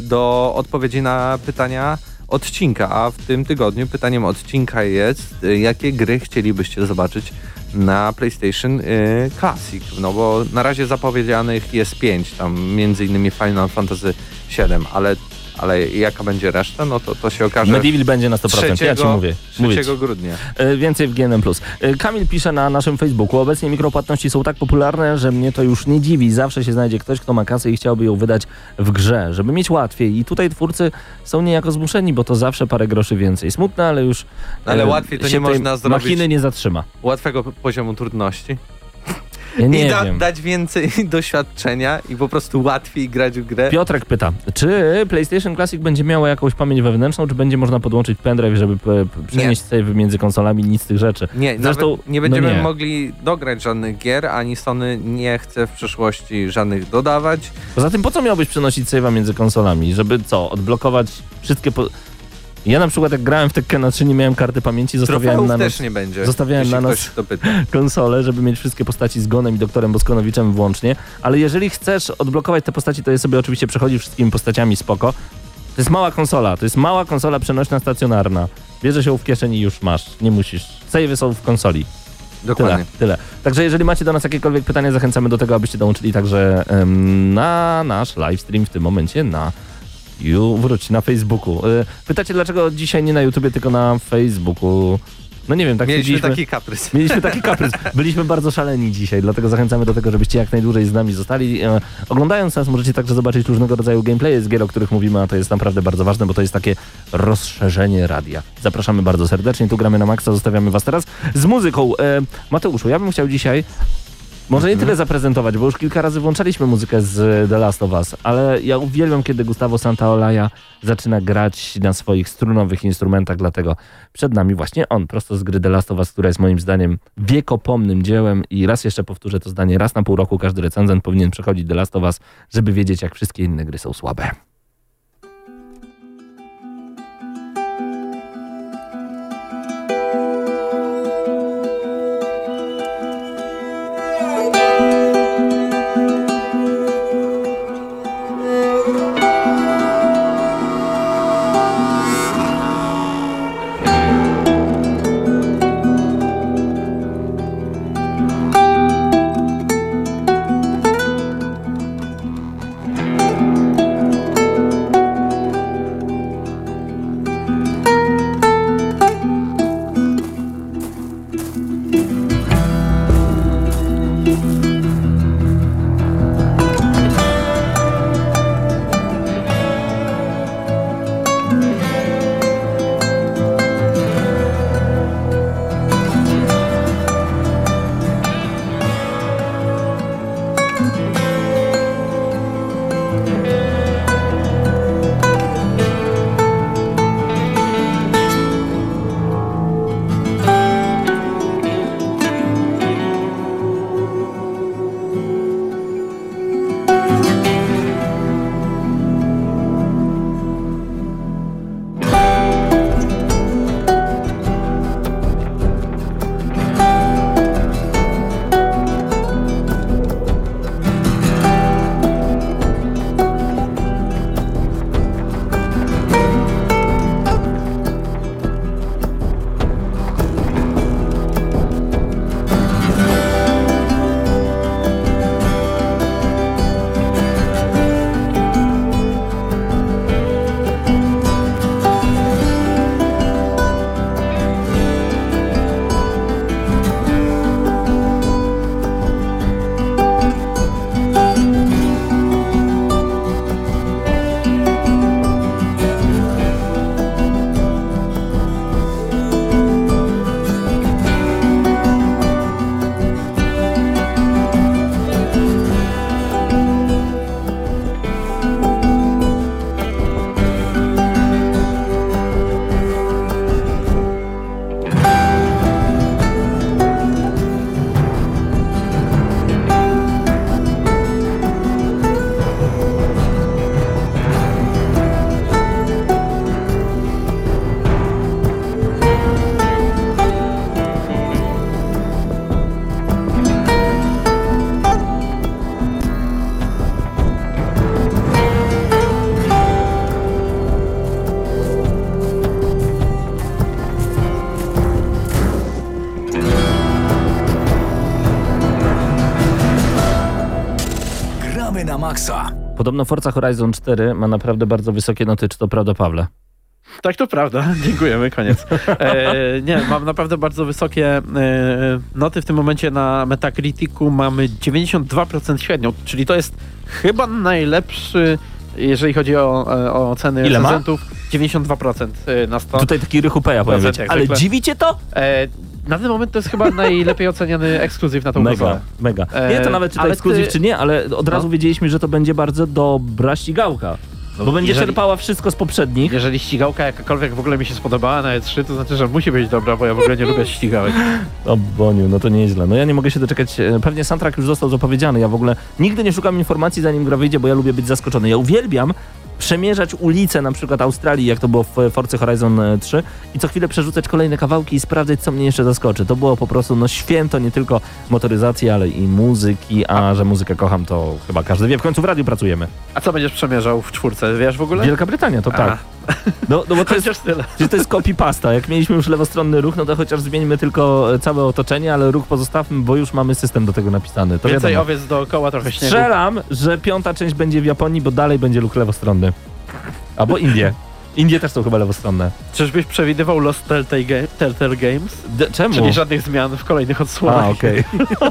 do odpowiedzi na pytania odcinka, a w tym tygodniu pytaniem odcinka jest, jakie gry chcielibyście zobaczyć na PlayStation y, Classic, no bo na razie zapowiedzianych jest pięć, tam między innymi Final Fantasy VII, ale, ale jaka będzie reszta, no to, to się okaże Medieval będzie na 100%, ja ci mówię. 3 mówię ci. grudnia. E, Więcej w GNM+. E, Kamil pisze na naszym Facebooku. Obecnie mikropłatności są tak popularne, że mnie to już nie dziwi. Zawsze się znajdzie ktoś, kto ma kasę i chciałby ją wydać w grze, żeby mieć łatwiej. I tutaj twórcy są niejako zmuszeni, bo to zawsze parę groszy więcej. Smutne, ale już Ale e, łatwiej to nie można zrobić. Machiny nie zatrzyma. Łatwego poziomu trudności. Ja nie I da, wiem. dać więcej doświadczenia i po prostu łatwiej grać w grę. Piotrek pyta, czy PlayStation Classic będzie miało jakąś pamięć wewnętrzną, czy będzie można podłączyć pendrive, żeby przenieść save między konsolami, nic z tych rzeczy. Nie, Zresztą, nie będziemy no nie. mogli dograć żadnych gier, ani Sony nie chce w przyszłości żadnych dodawać. Poza tym po co miałbyś przenosić save'a między konsolami? Żeby co, odblokować wszystkie... Po... Ja na przykład jak grałem w Tekkena 3 nie miałem karty pamięci, zostawiałem Trofeów na też noc nie będzie. zostawiałem na noc- konsolę, żeby mieć wszystkie postaci z Gonem i doktorem Boskonowiczem włącznie, ale jeżeli chcesz odblokować te postaci, to je sobie oczywiście przechodzi wszystkimi postaciami spoko. To jest mała konsola, to jest mała konsola przenośna stacjonarna. Bierzesz ją w kieszeni i już masz, nie musisz. Save'y są w konsoli. Dokładnie. Tyle, tyle. Także jeżeli macie do nas jakiekolwiek pytania, zachęcamy do tego, abyście dołączyli także em, na nasz livestream w tym momencie na ju, wróć, na Facebooku. Y, Pytacie, dlaczego dzisiaj nie na YouTubie, tylko na Facebooku? No nie wiem, tak Mieliśmy stwierdziliśmy. taki kaprys. Mieliśmy taki kaprys. Byliśmy bardzo szaleni dzisiaj, dlatego zachęcamy do tego, żebyście jak najdłużej z nami zostali. E, oglądając nas możecie także zobaczyć różnego rodzaju gameplaye z gier, o których mówimy, a to jest naprawdę bardzo ważne, bo to jest takie rozszerzenie radia. Zapraszamy bardzo serdecznie, tu gramy na maksa, zostawiamy was teraz z muzyką. E, Mateuszu, ja bym chciał dzisiaj może nie tyle zaprezentować, bo już kilka razy włączaliśmy muzykę z The Last of Us, ale ja uwielbiam, kiedy Gustavo Santaolalla zaczyna grać na swoich strunowych instrumentach, dlatego przed nami właśnie on, prosto z gry The Last of Us, która jest moim zdaniem wiekopomnym dziełem i raz jeszcze powtórzę to zdanie, raz na pół roku każdy recenzent powinien przechodzić The Last of Us, żeby wiedzieć, jak wszystkie inne gry są słabe. Podobno Forza Horizon 4 ma naprawdę bardzo wysokie noty, czy to prawda, Pawle? Tak, to prawda. Dziękujemy, koniec. E, nie, mam naprawdę bardzo wysokie e, noty. W tym momencie na Metacriticu mamy 92% średnią, czyli to jest chyba najlepszy, jeżeli chodzi o, e, o ceny Ile ma? recenzentów. 92% na 100. Tutaj taki rychupeja powiem Ale dziwicie to? E, na ten moment to jest chyba najlepiej oceniany ekskluzyw na tą Mega, konsolę. mega. E, Nie to nawet czy to ekskluzyw, ty- czy nie, ale od razu No. wiedzieliśmy, że to będzie bardzo dobra ścigałka. bo będzie jeżeli- czerpała wszystko z poprzednich. Jeżeli ścigałka jakakolwiek w ogóle mi się spodobała na E3, to znaczy, że musi być dobra, bo ja w ogóle nie lubię ścigałek. O Boniu, no to nieźle. No ja nie mogę się doczekać. e, Pewnie soundtrack już został zapowiedziany. Ja w ogóle nigdy nie szukam informacji zanim gra wyjdzie, bo ja lubię być zaskoczony. Ja uwielbiam przemierzać ulice na przykład Australii, jak to było w Forcy Horizon e, 3 i co chwilę przerzucać kolejne kawałki i sprawdzać, co mnie jeszcze zaskoczy. To było po prostu no święto nie tylko motoryzacji, ale i muzyki, a że muzykę kocham, to chyba każdy wie. W końcu w radiu pracujemy. A co będziesz przemierzał w czwórce, wiesz w ogóle? Wielka Brytania, to tak. No, no bo to jest, tyle. To jest copy-pasta. Jak mieliśmy już lewostronny ruch, no to chociaż zmieńmy tylko całe otoczenie, ale ruch pozostawmy, bo już mamy system do tego napisany. To Więcej wiadomo. owiec dookoła, trochę śniegu. Strzelam, że piąta część będzie w Japonii, bo dalej będzie ruch lewostronny. Albo Indie. Indie też są chyba lewostronne. Czyżbyś przewidywał Lost Telltale, Ga- Telltale Games? D- czemu? Czyli żadnych zmian w kolejnych odsłonach. A, okej.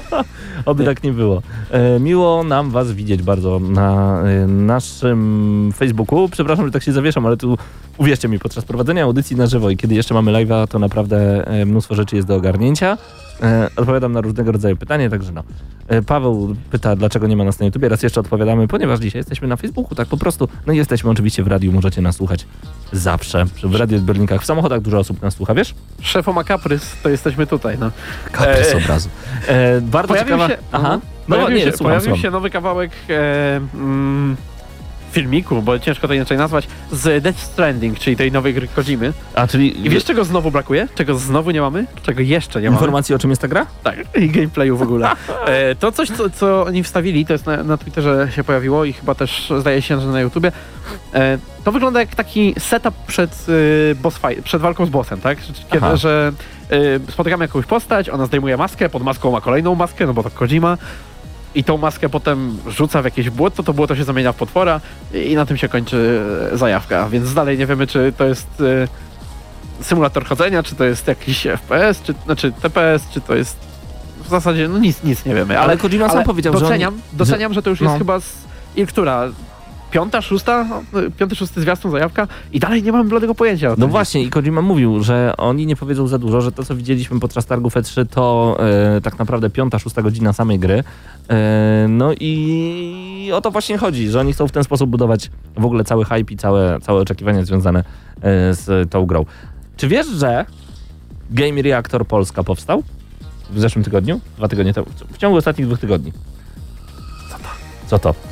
Oby tak nie było. E, miło nam was widzieć bardzo na e, naszym Facebooku. Przepraszam, że tak się zawieszam, ale tu uwierzcie mi, podczas prowadzenia audycji na żywo i kiedy jeszcze mamy live'a, to naprawdę e, mnóstwo rzeczy jest do ogarnięcia. E, odpowiadam na różnego rodzaju pytanie, także no. E, Paweł pyta, dlaczego nie ma nas na YouTubie. Raz jeszcze odpowiadamy, ponieważ dzisiaj jesteśmy na Facebooku, tak po prostu. No i jesteśmy oczywiście w radiu, możecie nas słuchać zawsze. W radiu odbiornikach, w samochodach dużo osób nas słucha, wiesz? Szefo ma kaprys, to jesteśmy tutaj. No. Kaprys E, obrazu. E, bardzo Pojawił ciekawa... się, Aha. No pojawił nie, się, słucham, pojawił słucham. się nowy kawałek e, mm, filmiku, bo ciężko to inaczej nazwać, z Death Stranding, czyli tej nowej gry Kojimy. A, czyli I wiesz czego znowu brakuje? Czego znowu nie mamy? Czego jeszcze nie mamy? informacji o czym jest ta gra? Tak, i gameplayu w ogóle. E, to coś, co, co oni wstawili, to jest na, na Twitterze się pojawiło i chyba też zdaje się, że na YouTubie. E, to wygląda jak taki setup przed, y, boss fight, przed walką z bossem, tak? Aha. Kiedy, że y, spotykamy jakąś postać, ona zdejmuje maskę, pod maską ma kolejną maskę, no bo to Kojima. I tą maskę potem rzuca w jakieś błoto, to błoto się zamienia w potwora i, na tym się kończy e, zajawka. Więc dalej nie wiemy, czy to jest e, symulator chodzenia, czy to jest jakiś FPS, czy znaczy TPS, czy to jest w zasadzie no nic, nic nie wiemy. Ale, Ale, Kojima sam ale powiedział, doceniam, że... on- doceniam, że to już jest no. chyba z i która? Piąta, szósta? No, Piąty, szósty zwiastun, zajawka i dalej nie mam bladego pojęcia. No właśnie, i Kojima mówił, że oni nie powiedzą za dużo, że to, co widzieliśmy podczas targów E3, to e, tak naprawdę piąta, szósta godzina samej gry. E, no i o to właśnie chodzi, że oni chcą w ten sposób budować w ogóle cały hype i całe, całe oczekiwania związane e, z tą grą. Czy wiesz, że Game Reactor Polska powstał w zeszłym tygodniu? Dwa tygodnie temu. W ciągu ostatnich dwóch tygodni. Co to? Co to?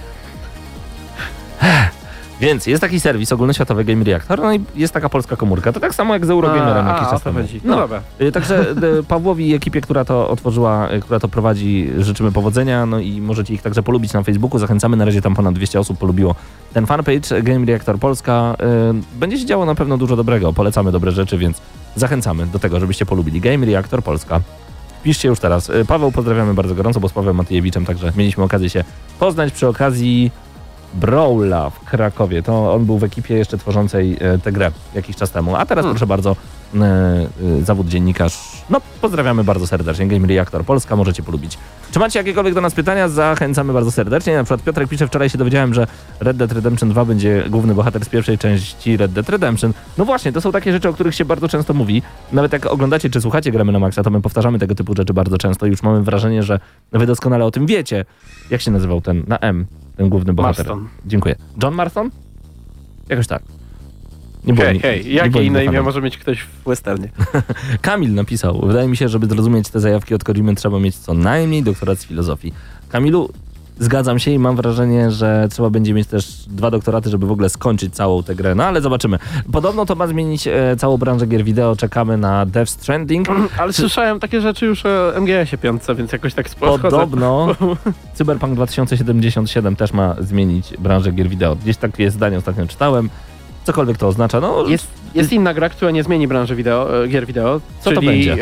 Więc jest taki serwis ogólnoświatowy Game Reactor, no i jest taka polska komórka. To tak samo jak z Eurogamerem a, jakiś a, czas temu. chodzi. No, dobra. Y, Także y, Pawłowi i ekipie, która to otworzyła, y, która to prowadzi, życzymy powodzenia, no i możecie ich także polubić na Facebooku. Zachęcamy, na razie tam ponad 200 osób polubiło ten fanpage Game Reactor Polska. Będzie się działo na pewno dużo dobrego, polecamy dobre rzeczy, więc zachęcamy do tego, żebyście polubili Game Reactor Polska. Piszcie już teraz. Paweł pozdrawiamy bardzo gorąco, bo z Pawłem Matyjewiczem także mieliśmy okazję się poznać przy okazji Brawla w Krakowie. To on był w ekipie jeszcze tworzącej e, tę grę jakiś czas temu. A teraz Hmm. proszę bardzo, e, e, zawód dziennikarz. No, pozdrawiamy bardzo serdecznie. Game Reactor Polska, możecie polubić. Czy macie jakiekolwiek do nas pytania? Zachęcamy bardzo serdecznie. Na przykład Piotrek pisze, wczoraj się dowiedziałem, że Red Dead Redemption 2 będzie główny bohater z pierwszej części Red Dead Redemption. No właśnie, to są takie rzeczy, o których się bardzo często mówi. Nawet jak oglądacie czy słuchacie Gramy na Maxa, to my powtarzamy tego typu rzeczy bardzo często i już mamy wrażenie, że wy doskonale o tym wiecie. Jak się nazywał ten, na M, ten główny bohater? Marston. Dziękuję. John Marston? Jakoś tak. Nie Hej, nie jakie inne imię może mieć ktoś w westernie? Kamil napisał, wydaje mi się, żeby zrozumieć te zajawki od Kojimy trzeba mieć co najmniej doktorat z filozofii. Kamilu, zgadzam się i mam wrażenie, że trzeba będzie mieć też dwa doktoraty, żeby w ogóle skończyć całą tę grę, no ale zobaczymy. Podobno to ma zmienić e, całą branżę gier wideo, czekamy na Death Stranding. Ale słyszałem takie rzeczy już o MGS-ie piątce, więc jakoś tak podchodzę. Podobno Cyberpunk 2077 też ma zmienić branżę gier wideo. Gdzieś takie zdanie ostatnio czytałem. Cokolwiek to oznacza, no Jest, jest inna gra, która nie zmieni branży wideo, e, gier wideo, Co to czyli będzie?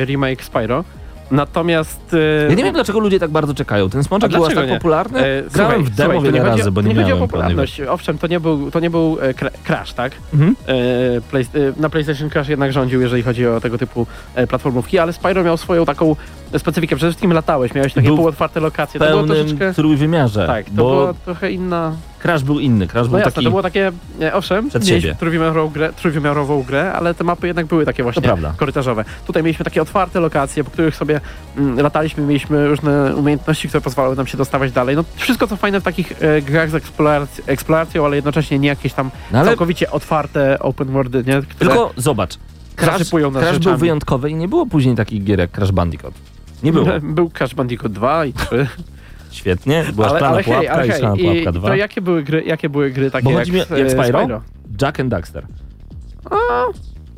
e, remake Spyro. Natomiast... e, Ja nie wiem, dlaczego ludzie tak bardzo czekają. Ten A smoczek był aż tak nie? popularny? E, Grałem w demo słuchaj, wiele nie chodzi o- razy, bo to nie, nie chodzi o miałem popularność. Owszem, to nie był, to nie był e, Crash, tak? Mhm. E, play, e, na PlayStation Crash jednak rządził, jeżeli chodzi o tego typu e, platformówki, ale Spyro miał swoją taką specyfikę. Przede wszystkim latałeś, miałeś takie Był półotwarte lokacje. To było troszeczkę... trójwymiarze. Tak, to bo była trochę inna... Crash był inny. Crash No był jasne, taki... to było takie, e, owszem, Przed siebie. trójwymiarową grę, trójwymiarową grę, ale te mapy jednak były takie właśnie korytarzowe. Tutaj mieliśmy takie otwarte lokacje, po których sobie mm, lataliśmy, mieliśmy różne umiejętności, które pozwalały nam się dostawać dalej. No wszystko co fajne w takich e, grach z eksplorac- eksploracją, ale jednocześnie nie jakieś tam No ale całkowicie otwarte open worldy, nie? Które tylko zobacz. Crash, Crash był wyjątkowy i nie było później takich gier jak Crash Bandicoot. Nie było. Był Crash Bandicoot 2 i 3. Świetnie. Była ale, szklana ale hej, pułapka ale i hej, szklana i pułapka 2. to jakie były gry, jakie były gry takie Bo jak, mi- e, jak Spyro? Jack and Daxter.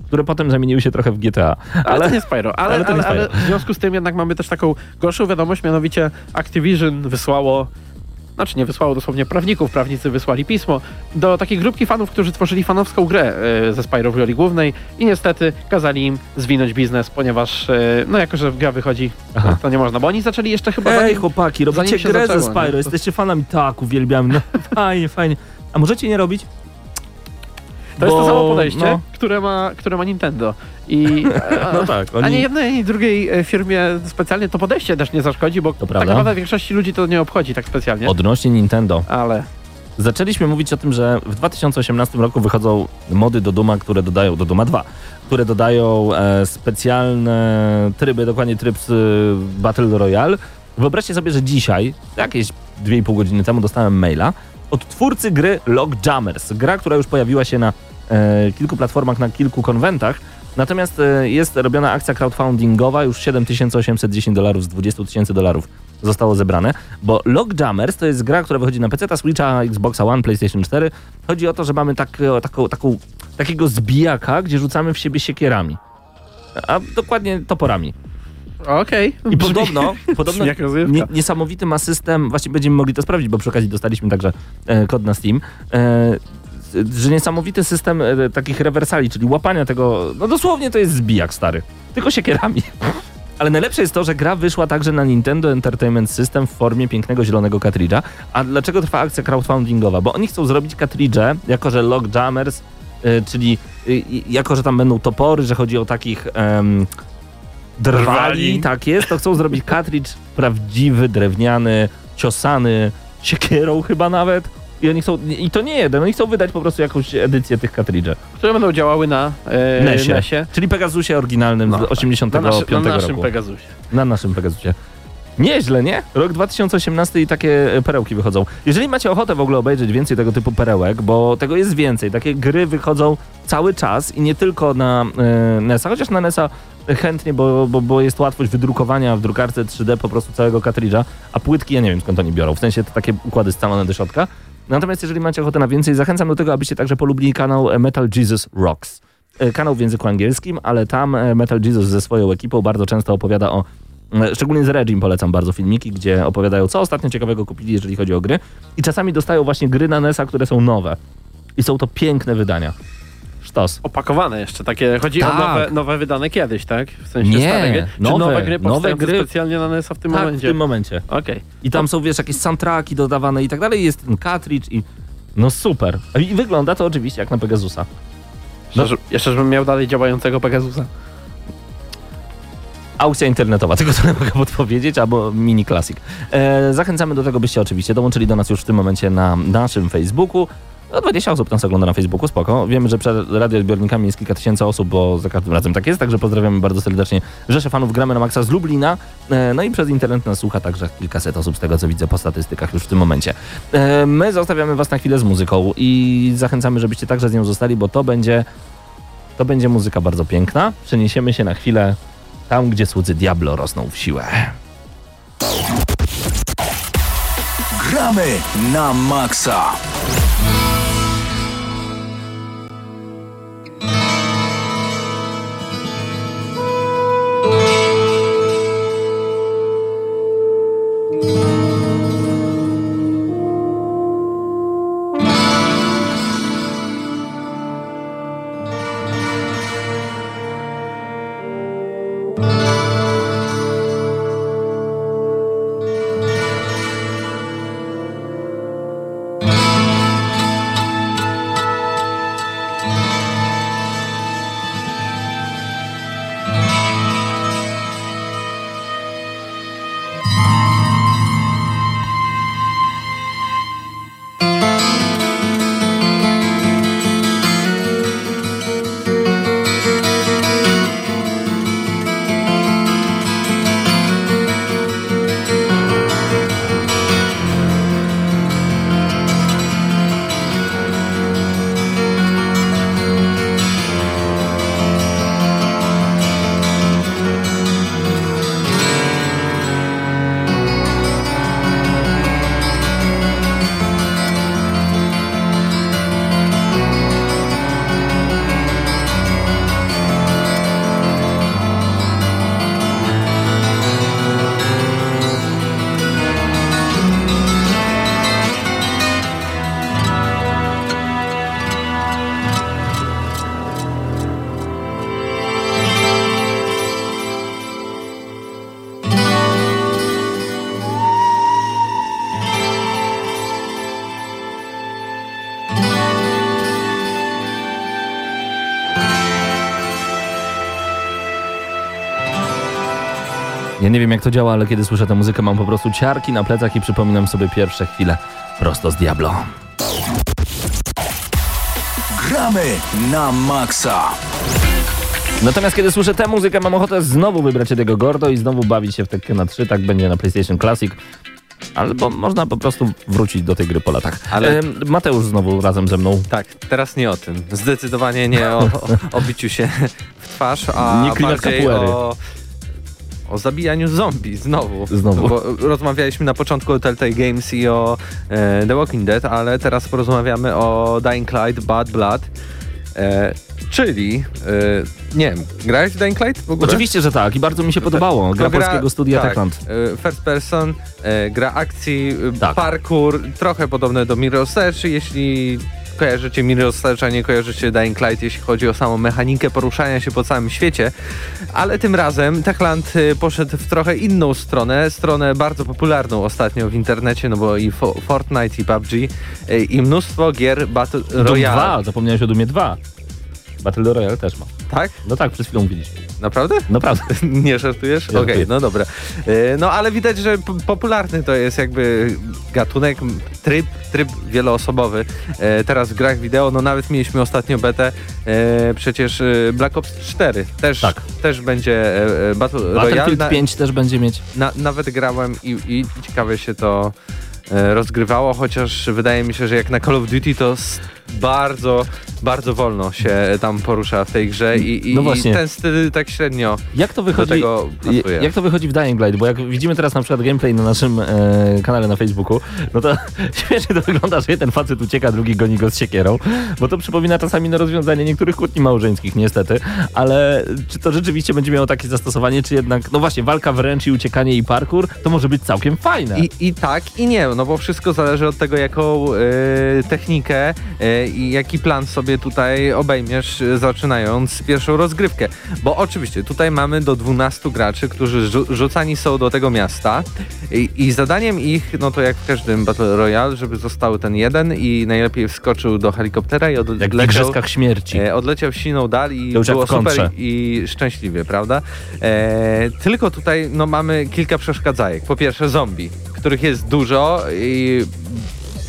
Które potem zamieniły się trochę w GTA. Ale, Ale to nie Spyro. Ale, ale ale, nie ale, Spyro. w związku z tym jednak mamy też taką gorszą wiadomość, mianowicie Activision wysłało znaczy nie wysłało dosłownie prawników, prawnicy wysłali pismo do takiej grupki fanów, którzy tworzyli fanowską grę e, ze Spyro w roli głównej i niestety kazali im zwinąć biznes, ponieważ e, no jako, że gra wychodzi, Aha. to nie można, bo oni zaczęli jeszcze chyba Ej, zanim, chłopaki, robicie grę zaczęło, ze nie? Spyro, To- jesteście fanami, tak, uwielbiam, no fajnie, fajnie. A możecie nie robić? To jest to samo podejście, no. które, ma, które ma Nintendo. I, No tak, Ani oni... jednej, ani drugiej e, firmie specjalnie to podejście też nie zaszkodzi, bo tak prawda. naprawdę większości ludzi to nie obchodzi tak specjalnie. Odnośnie Nintendo. Ale Zaczęliśmy mówić o tym, że w 2018 roku wychodzą mody do Duma, które dodają, do Duma 2, które dodają e, specjalne tryby, dokładnie tryb z e, Battle Royale. Wyobraźcie sobie, że dzisiaj, jakieś 2,5 godziny temu dostałem maila od twórcy gry Lockjammers. Gra, która już pojawiła się na e, kilku platformach, na kilku konwentach. Natomiast e, jest robiona akcja crowdfundingowa, już 7810 dolarów z 20 tysięcy dolarów zostało zebrane, bo Lockjammers to jest gra, która wychodzi na PC, Switcha, Xboxa One, PlayStation 4. Chodzi o to, że mamy tak, e, taką, taką, takiego zbijaka, gdzie rzucamy w siebie siekierami. A dokładnie toporami. Okej. I Brzmi- podobno, podobno nie, niesamowity ma system, właśnie będziemy mogli to sprawdzić, bo przy okazji dostaliśmy także e, kod na Steam, e, że niesamowity system e, takich rewersali, czyli łapania tego, no dosłownie to jest zbijak stary, tylko siekierami. Ale najlepsze jest to, że gra wyszła także na Nintendo Entertainment System w formie pięknego zielonego kartridża. A dlaczego trwa akcja crowdfundingowa? Bo oni chcą zrobić kartridże, jako że Lockjammers, y, czyli y, jako że tam będą topory, że chodzi o takich drwali, Drwali. tak jest, to chcą zrobić kartridż prawdziwy, drewniany, ciosany, siekierą chyba nawet. I oni chcą, i to nie jeden, oni chcą wydać po prostu jakąś edycję tych kartridży. Które będą działały na e, Nesie. Nesie. Czyli Pegasusie oryginalnym No, z tak. 85 Na, naszy, na naszym roku. Pegasusie. Na naszym Pegasusie. Nieźle, nie? Rok 2018 i takie e, perełki wychodzą. Jeżeli macie ochotę w ogóle obejrzeć więcej tego typu perełek, bo tego jest więcej, takie gry wychodzą cały czas i nie tylko na e, NES-a, chociaż na NES-a chętnie, bo, bo, bo jest łatwość wydrukowania w drukarce 3D po prostu całego kartridża, a płytki ja nie wiem skąd oni biorą, w sensie to takie układy scalone do środka. Natomiast jeżeli macie ochotę na więcej, zachęcam do tego, abyście także polubili kanał e, Metal Jesus Rocks. Kanał w języku angielskim, ale tam Metal Jesus ze swoją ekipą bardzo często opowiada o Szczególnie z Regim polecam bardzo filmiki, gdzie opowiadają, co ostatnio ciekawego kupili, jeżeli chodzi o gry. I czasami dostają właśnie gry na NES-a, które są nowe. I są to piękne wydania. Sztos. Opakowane jeszcze, takie. Chodzi Tak. o nowe, nowe wydane kiedyś, tak? W sensie Nie, stare gry. Czy nowe, nowe gry nowe gry. specjalnie na NES-a w tym tak, w momencie? tym momencie. Okej. I tam są, wiesz, jakieś soundtracki dodawane i tak dalej. Jest ten cartridge i... No super. I wygląda to oczywiście jak na Pegasusa. No. Jeszcze żebym miał dalej działającego Pegasusa. Aukcja internetowa, tego tyle mogę podpowiedzieć, albo mini classic. E, zachęcamy do tego, byście oczywiście dołączyli do nas już w tym momencie na naszym Facebooku. No 20 osób nas ogląda na Facebooku, spoko. Wiemy, że przed radioodbiornikami jest kilka tysięcy osób, bo za każdym razem tak jest, także pozdrawiamy bardzo serdecznie Rzeszę fanów Gramy na Maxa z Lublina. E, no i przez internet nas słucha także kilkaset osób z tego, co widzę po statystykach już w tym momencie. E, my zostawiamy was na chwilę z muzyką i zachęcamy, żebyście także z nią zostali, bo to będzie, to będzie muzyka bardzo piękna. Przeniesiemy się na chwilę tam gdzie słudzy Diablo rosną w siłę. Gramy na maksa! thank wiem jak to działa, ale kiedy słyszę tę muzykę mam po prostu ciarki na plecach i przypominam sobie pierwsze chwile prosto z Diablo. Gramy na maksa. Natomiast kiedy słyszę tę muzykę mam ochotę znowu wybrać Ediego Gordo i znowu bawić się w Tekkena 3, tak będzie na PlayStation Classic. Albo można po prostu wrócić do tej gry po latach. Ale- E, Mateusz znowu razem ze mną. Tak, teraz nie o tym. Zdecydowanie nie o, o, o biciu się w twarz, a Nie bardziej o, o zabijaniu zombie znowu. Znowu. Bo rozmawialiśmy na początku o Telltale Games i o e, The Walking Dead, ale teraz porozmawiamy o Dying Light Bad Blood. E, czyli, e, nie wiem, grałeś w Dying Light w ogóle? Oczywiście, że tak i bardzo mi się podobało. To Gra polskiego studia tak, Techland. e, First person, e, gra akcji, e, Tak. parkour, trochę podobne do Mirror's Edge, jeśli kojarzycie Mirror's Edge, a nie kojarzycie Dying Light, jeśli chodzi o samą mechanikę poruszania się po całym świecie, ale tym razem Techland e, poszedł w trochę inną stronę, stronę bardzo popularną ostatnio w internecie, no bo i Fo- Fortnite i PUBG e, i mnóstwo gier Battle Doom Royale. 2, zapomniałeś o Dumie 2. Battle Royale też ma. Tak? No tak, przed chwilą mówiliśmy. Naprawdę? Naprawdę. Nie żartujesz? Okej, Żartuję. no dobra. E, No ale widać, że popularny to jest jakby gatunek, tryb, tryb wieloosobowy. E, Teraz w grach wideo, no nawet mieliśmy ostatnio betę, e, przecież Black Ops 4 też, Tak. też będzie Battle Royale. Battlefield Na, 5 też będzie mieć. na, nawet grałem i, i ciekawie się to rozgrywało, chociaż wydaje mi się, że jak na Call of Duty to bardzo, bardzo wolno się tam porusza w tej grze i, i No właśnie. ten styl tak średnio Jak to do wychodzi? tego pasuje. Jak to wychodzi w Dying Light? Bo jak widzimy teraz na przykład gameplay na naszym e, kanale na Facebooku, no to śmiesznie to wygląda, że jeden facet ucieka, drugi goni go z siekierą, bo to przypomina czasami na rozwiązanie niektórych kłótni małżeńskich niestety, ale czy to rzeczywiście będzie miało takie zastosowanie, czy jednak, no właśnie, walka wręcz i uciekanie i parkour, to może być całkiem fajne. I, I tak, i nie, no bo wszystko zależy od tego, jaką e, technikę e, i jaki plan sobie tutaj obejmiesz, e, zaczynając pierwszą rozgrywkę. Bo oczywiście tutaj mamy do 12 graczy, którzy rzu- rzucani są do tego miasta i, i zadaniem ich, no to jak w każdym Battle Royale, żeby został ten jeden i najlepiej wskoczył do helikoptera i jak w odleciał, Igrzyskach Śmierci. E, odleciał siną dal i było super i szczęśliwie, prawda? E, tylko tutaj no, mamy kilka przeszkadzajek. Po pierwsze zombie, których jest dużo i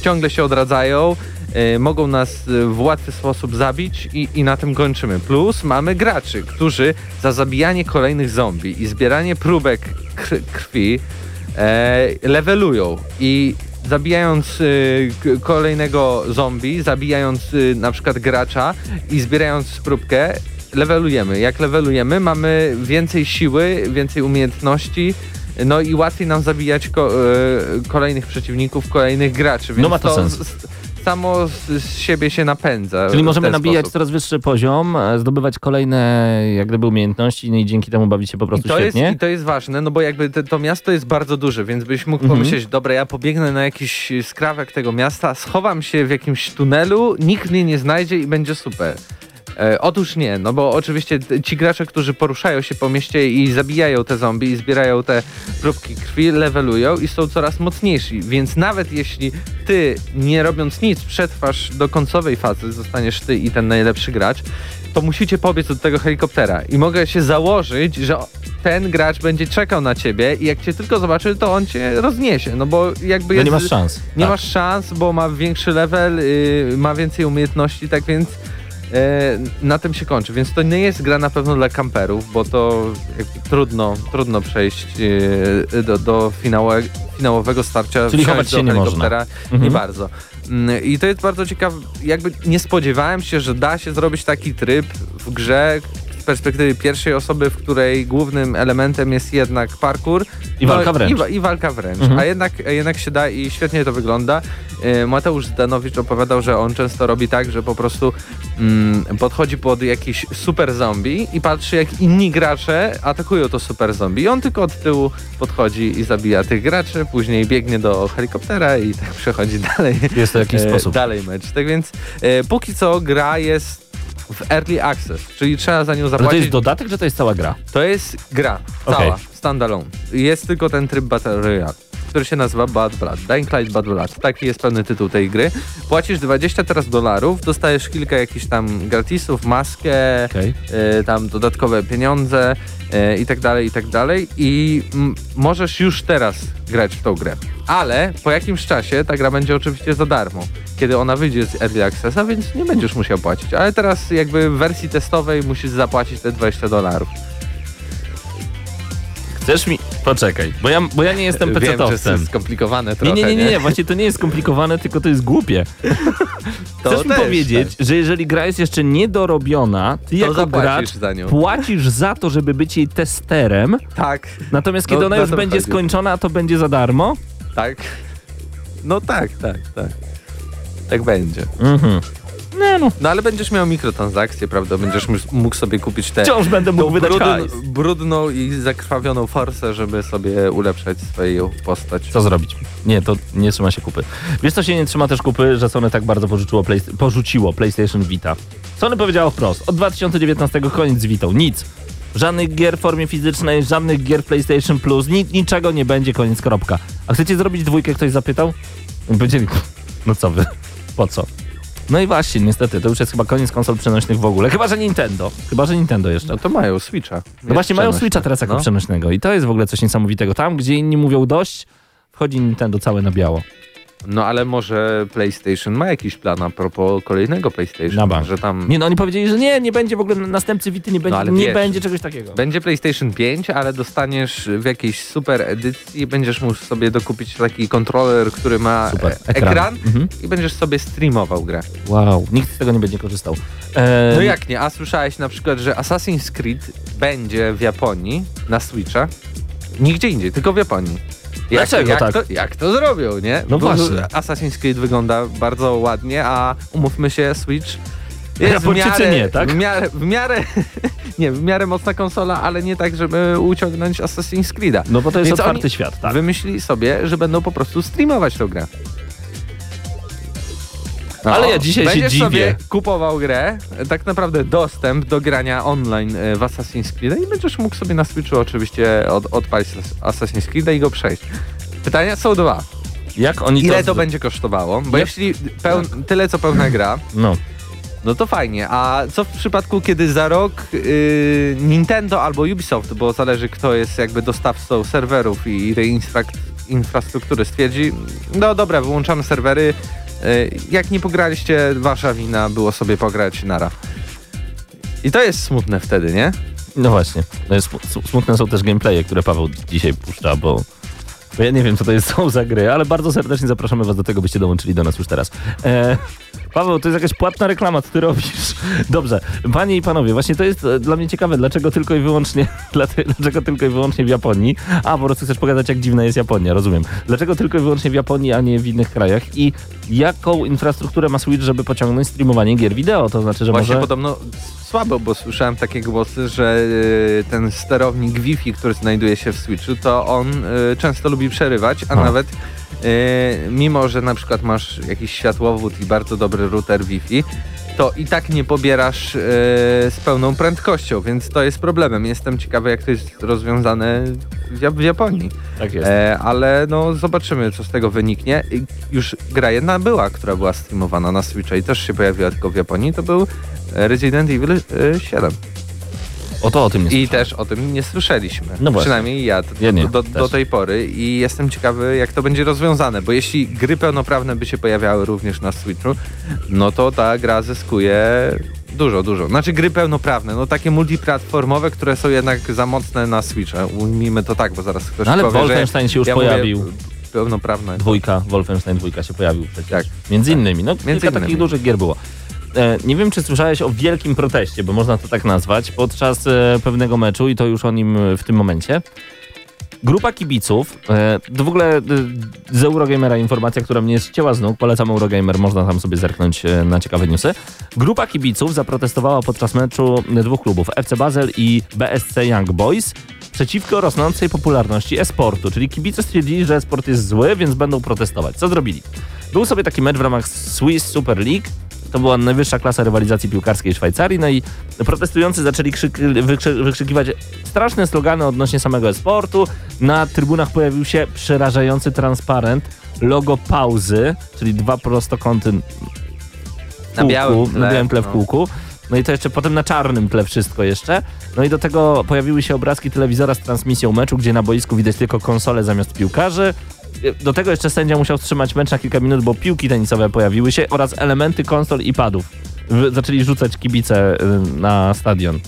ciągle się odradzają. E, mogą nas e, w łatwy sposób zabić i, i na tym kończymy. Plus mamy graczy, którzy za zabijanie kolejnych zombie i zbieranie próbek kr- krwi e, levelują i zabijając y, kolejnego zombie, zabijając y, na przykład gracza i zbierając próbkę, levelujemy. Jak levelujemy, mamy więcej siły, więcej umiejętności, no i łatwiej nam zabijać ko- y, kolejnych przeciwników, kolejnych graczy. Więc No ma to sens. Samo z, siebie się napędza. Czyli możemy nabijać sposób. coraz wyższy poziom, e, zdobywać kolejne jak gdyby umiejętności no i dzięki temu bawić się po I prostu to, jest, świetnie. I to jest ważne, no bo jakby te, to miasto jest bardzo duże, więc byś mógł Mhm. pomyśleć, dobra, ja pobiegnę na jakiś skrawek tego miasta, schowam się w jakimś tunelu, nikt mnie nie znajdzie i będzie super. E, otóż nie, no bo oczywiście ci gracze, którzy poruszają się po mieście i zabijają te zombie i zbierają te próbki krwi, levelują i są coraz mocniejsi, więc nawet jeśli ty, nie robiąc nic, przetrwasz do końcowej fazy, zostaniesz ty i ten najlepszy gracz, to musicie pobiec od tego helikoptera i mogę się założyć, że ten gracz będzie czekał na ciebie i jak cię tylko zobaczy, to on cię rozniesie, no bo jakby No jest... nie masz szans. Nie Tak. masz szans, bo ma większy level, y, ma więcej umiejętności, tak więc na tym się kończy. Więc to nie jest gra na pewno dla kamperów, bo to trudno, trudno przejść e, do, do finałowe, finałowego starcia. Czyli chować do się nie helikoptera. można. Mhm. Nie bardzo. Mm, I to jest bardzo ciekawe. Jakby nie spodziewałem się, że da się zrobić taki tryb w grze perspektywy pierwszej osoby, w której głównym elementem jest jednak parkour. I walka wręcz. I, i walka wręcz. Mhm. A jednak, jednak się da i świetnie to wygląda. E, Mateusz Zdanowicz opowiadał, że on często robi tak, że po prostu mm, podchodzi pod jakiś super zombie i patrzy jak inni gracze atakują to super zombie. I on tylko od tyłu podchodzi i zabija tych graczy, później biegnie do helikoptera i tak przechodzi dalej. Jest to jakiś e, sposób. Dalej mecz. Tak więc e, póki co gra jest w early access, czyli trzeba za nią Ale to zapłacić. jest dodatek, czy to jest cała gra? To jest gra, cała, standalone. Jest tylko ten tryb Battle Royale. Który się nazywa Bad Blood. Dying Light Bad Blood. Taki jest pełny tytuł tej gry. Płacisz 20 teraz dolarów, dostajesz kilka jakichś tam gratisów, maskę, Okej. e, tam dodatkowe pieniądze e, i tak dalej, i tak dalej. I możesz już teraz grać w tą grę. Ale po jakimś czasie ta gra będzie oczywiście za darmo, kiedy ona wyjdzie z Early Accessa, więc nie będziesz musiał płacić. Ale teraz jakby w wersji testowej musisz zapłacić te 20 dolarów. Chcesz mi... Poczekaj, bo ja, bo ja nie jestem Wiem, że pecetowcem. skomplikowane Nie, trochę, nie, nie, nie, nie, właśnie to nie jest skomplikowane, tylko to jest głupie. To Chcesz mi powiedzieć, że jeżeli gra jest jeszcze niedorobiona, ty To jako gracz za nią. płacisz za to, żeby być jej testerem, Tak, natomiast No, kiedy ona na już będzie chodzi. skończona, to będzie za darmo? tak. No tak, tak, tak. Tak będzie. Mhm. Nie no, No ale będziesz miał mikrotransakcje, prawda? Będziesz mógł sobie kupić te wciąż będę mógł wydać brudn, hajs. brudną i zakrwawioną forsę, żeby sobie ulepszać swoją postać. Co zrobić? Nie, to nie trzyma się kupy. Wiesz, co się nie trzyma też kupy, że Sony tak bardzo porzuciło, play, porzuciło PlayStation Vita. Sony powiedziało wprost, od 2019 koniec z Vitą, nic. Żadnych gier w formie fizycznej, żadnych gier PlayStation Plus, nic, niczego nie będzie, koniec, kropka. A chcecie zrobić dwójkę, ktoś zapytał? I Powiedzieli, no co wy, po co? No i właśnie, niestety, to już jest chyba koniec konsol przenośnych w ogóle. Chyba, że Nintendo. Chyba, że Nintendo jeszcze. No to mają Switcha. No właśnie mają. Switcha teraz jako No. przenośnego i to jest w ogóle coś niesamowitego. Tam, gdzie inni mówią dość, wchodzi Nintendo całe na biało. No ale może PlayStation ma jakiś plan a propos kolejnego PlayStation, Na bank. że tam Nie no, oni powiedzieli, że nie, nie będzie w ogóle następcy Vity, nie będzie, ale nie wiesz. będzie czegoś takiego. będzie PlayStation 5, ale dostaniesz w jakiejś super edycji i będziesz mógł sobie dokupić taki kontroler, który ma Super, e- ekran. ekran Mhm. i będziesz sobie streamował grę. Wow, nikt z tego nie będzie korzystał. Eee, No jak nie? A słyszałeś na przykład, że Assassin's Creed będzie w Japonii na Switcha? Nigdzie indziej, tylko w Japonii. Jak, Dlaczego jak tak? To, jak to zrobią, nie? No Bo właśnie. Assassin's Creed wygląda bardzo ładnie, a umówmy się, Switch jest w miarę, nie, tak? W miarę, w miarę, nie, w miarę mocna konsola, ale nie tak, żeby uciągnąć Assassin's Creed'a. No bo to jest Więc otwarty świat, tak. Wymyślili sobie, że będą po prostu streamować tę grę. Ale ja dzisiaj się będziesz dziwię. sobie kupował grę, tak naprawdę dostęp do grania online e, w Assassin's Creed i będziesz mógł sobie na Switchu oczywiście od, odpalić Assassin's Creed i go przejść. Pytania są dwa. Jak oni Ile to... to będzie kosztowało? Bo Ja- jeśli pełn, tyle co pełna gra, No, no to fajnie. A co w przypadku, kiedy za rok yy, Nintendo albo Ubisoft, bo zależy kto jest jakby dostawcą serwerów i tej infrastruktury stwierdzi, no dobra, wyłączamy serwery, jak nie pograliście, wasza wina, było sobie pograć, nara. I to jest smutne wtedy, nie? no właśnie. Smutne są też gameplaye, które Paweł dzisiaj puszcza, bo... Bo ja nie wiem, co to jest, są za gry, ale bardzo serdecznie zapraszamy was do tego, byście dołączyli do nas już teraz. E, Paweł, to jest jakaś płatna reklama, co ty robisz? Dobrze, panie i panowie, właśnie to jest e, dla mnie ciekawe, dlaczego tylko i wyłącznie, dlaczego tylko i wyłącznie w Japonii? A, po prostu chcesz pokazać, jak dziwna jest Japonia, rozumiem. Dlaczego tylko i wyłącznie w Japonii, a nie w innych krajach? I jaką infrastrukturę ma Switch, żeby pociągnąć streamowanie gier wideo? To znaczy, że Właśnie może... podobno słabo, bo słyszałem takie głosy, że yy, ten sterownik Wi-Fi, który znajduje się w Switchu, to on yy, często lubi przerywać, a A. nawet mimo, że na przykład masz jakiś światłowód i bardzo dobry router Wi-Fi, to i tak nie pobierasz yy, z pełną prędkością, więc to jest problemem. Jestem ciekawy, jak to jest rozwiązane w, Jap- w Japonii. Tak jest. E, ale no zobaczymy, co z tego wyniknie. I Już gra jedna była, która była streamowana na Switcha i też się pojawiła tylko w Japonii, to był Resident Evil e, 7. O to o tym jest. I też o tym nie słyszeliśmy. No właśnie. Przynajmniej ja, do, Ja nie, do, do tej pory i jestem ciekawy, jak to będzie rozwiązane, bo jeśli gry pełnoprawne by się pojawiały również na Switchu, no to ta gra zyskuje dużo, dużo. Znaczy gry pełnoprawne, no takie multiplatformowe, które są jednak za mocne na Switcha. Ujmijmy to tak, bo zaraz ktoś No ale powie, Wolfenstein się już ja mówię pojawił. pełnoprawne. Dwójka, Wolfenstein dwójka się pojawił przecież. Tak. Między innymi. No, kilka innymi. takich dużych gier było. E, nie wiem, czy słyszałeś o wielkim proteście, bo można to tak nazwać, podczas e, pewnego meczu i to już o nim e, w tym momencie. Grupa kibiców, to w ogóle z Eurogamera informacja, która mnie ścięła z nóg, polecam Eurogamer, można tam sobie zerknąć na ciekawe newsy. Grupa kibiców zaprotestowała podczas meczu dwóch klubów, FC Basel i BSC Young Boys, przeciwko rosnącej popularności e-sportu, czyli kibice stwierdzili, że e-sport jest zły, więc będą protestować. Co zrobili? Był sobie taki mecz w ramach Swiss Super League, To była najwyższa klasa rywalizacji piłkarskiej w Szwajcarii, no i protestujący zaczęli krzyk, wykrzy, wykrzykiwać straszne slogany odnośnie samego sportu. Na trybunach pojawił się przerażający transparent, logo pauzy, czyli dwa prostokąty Na kółku, białym tle, na białym tle w no. kółku. No i to jeszcze potem na czarnym tle wszystko jeszcze. No i do tego pojawiły się obrazki telewizora z transmisją meczu, gdzie na boisku widać tylko konsole zamiast piłkarzy. Do tego jeszcze sędzia musiał wstrzymać mecz na kilka minut, bo piłki tenisowe pojawiły się oraz elementy konsol i padów. Zaczęli rzucać kibice y, na stadion.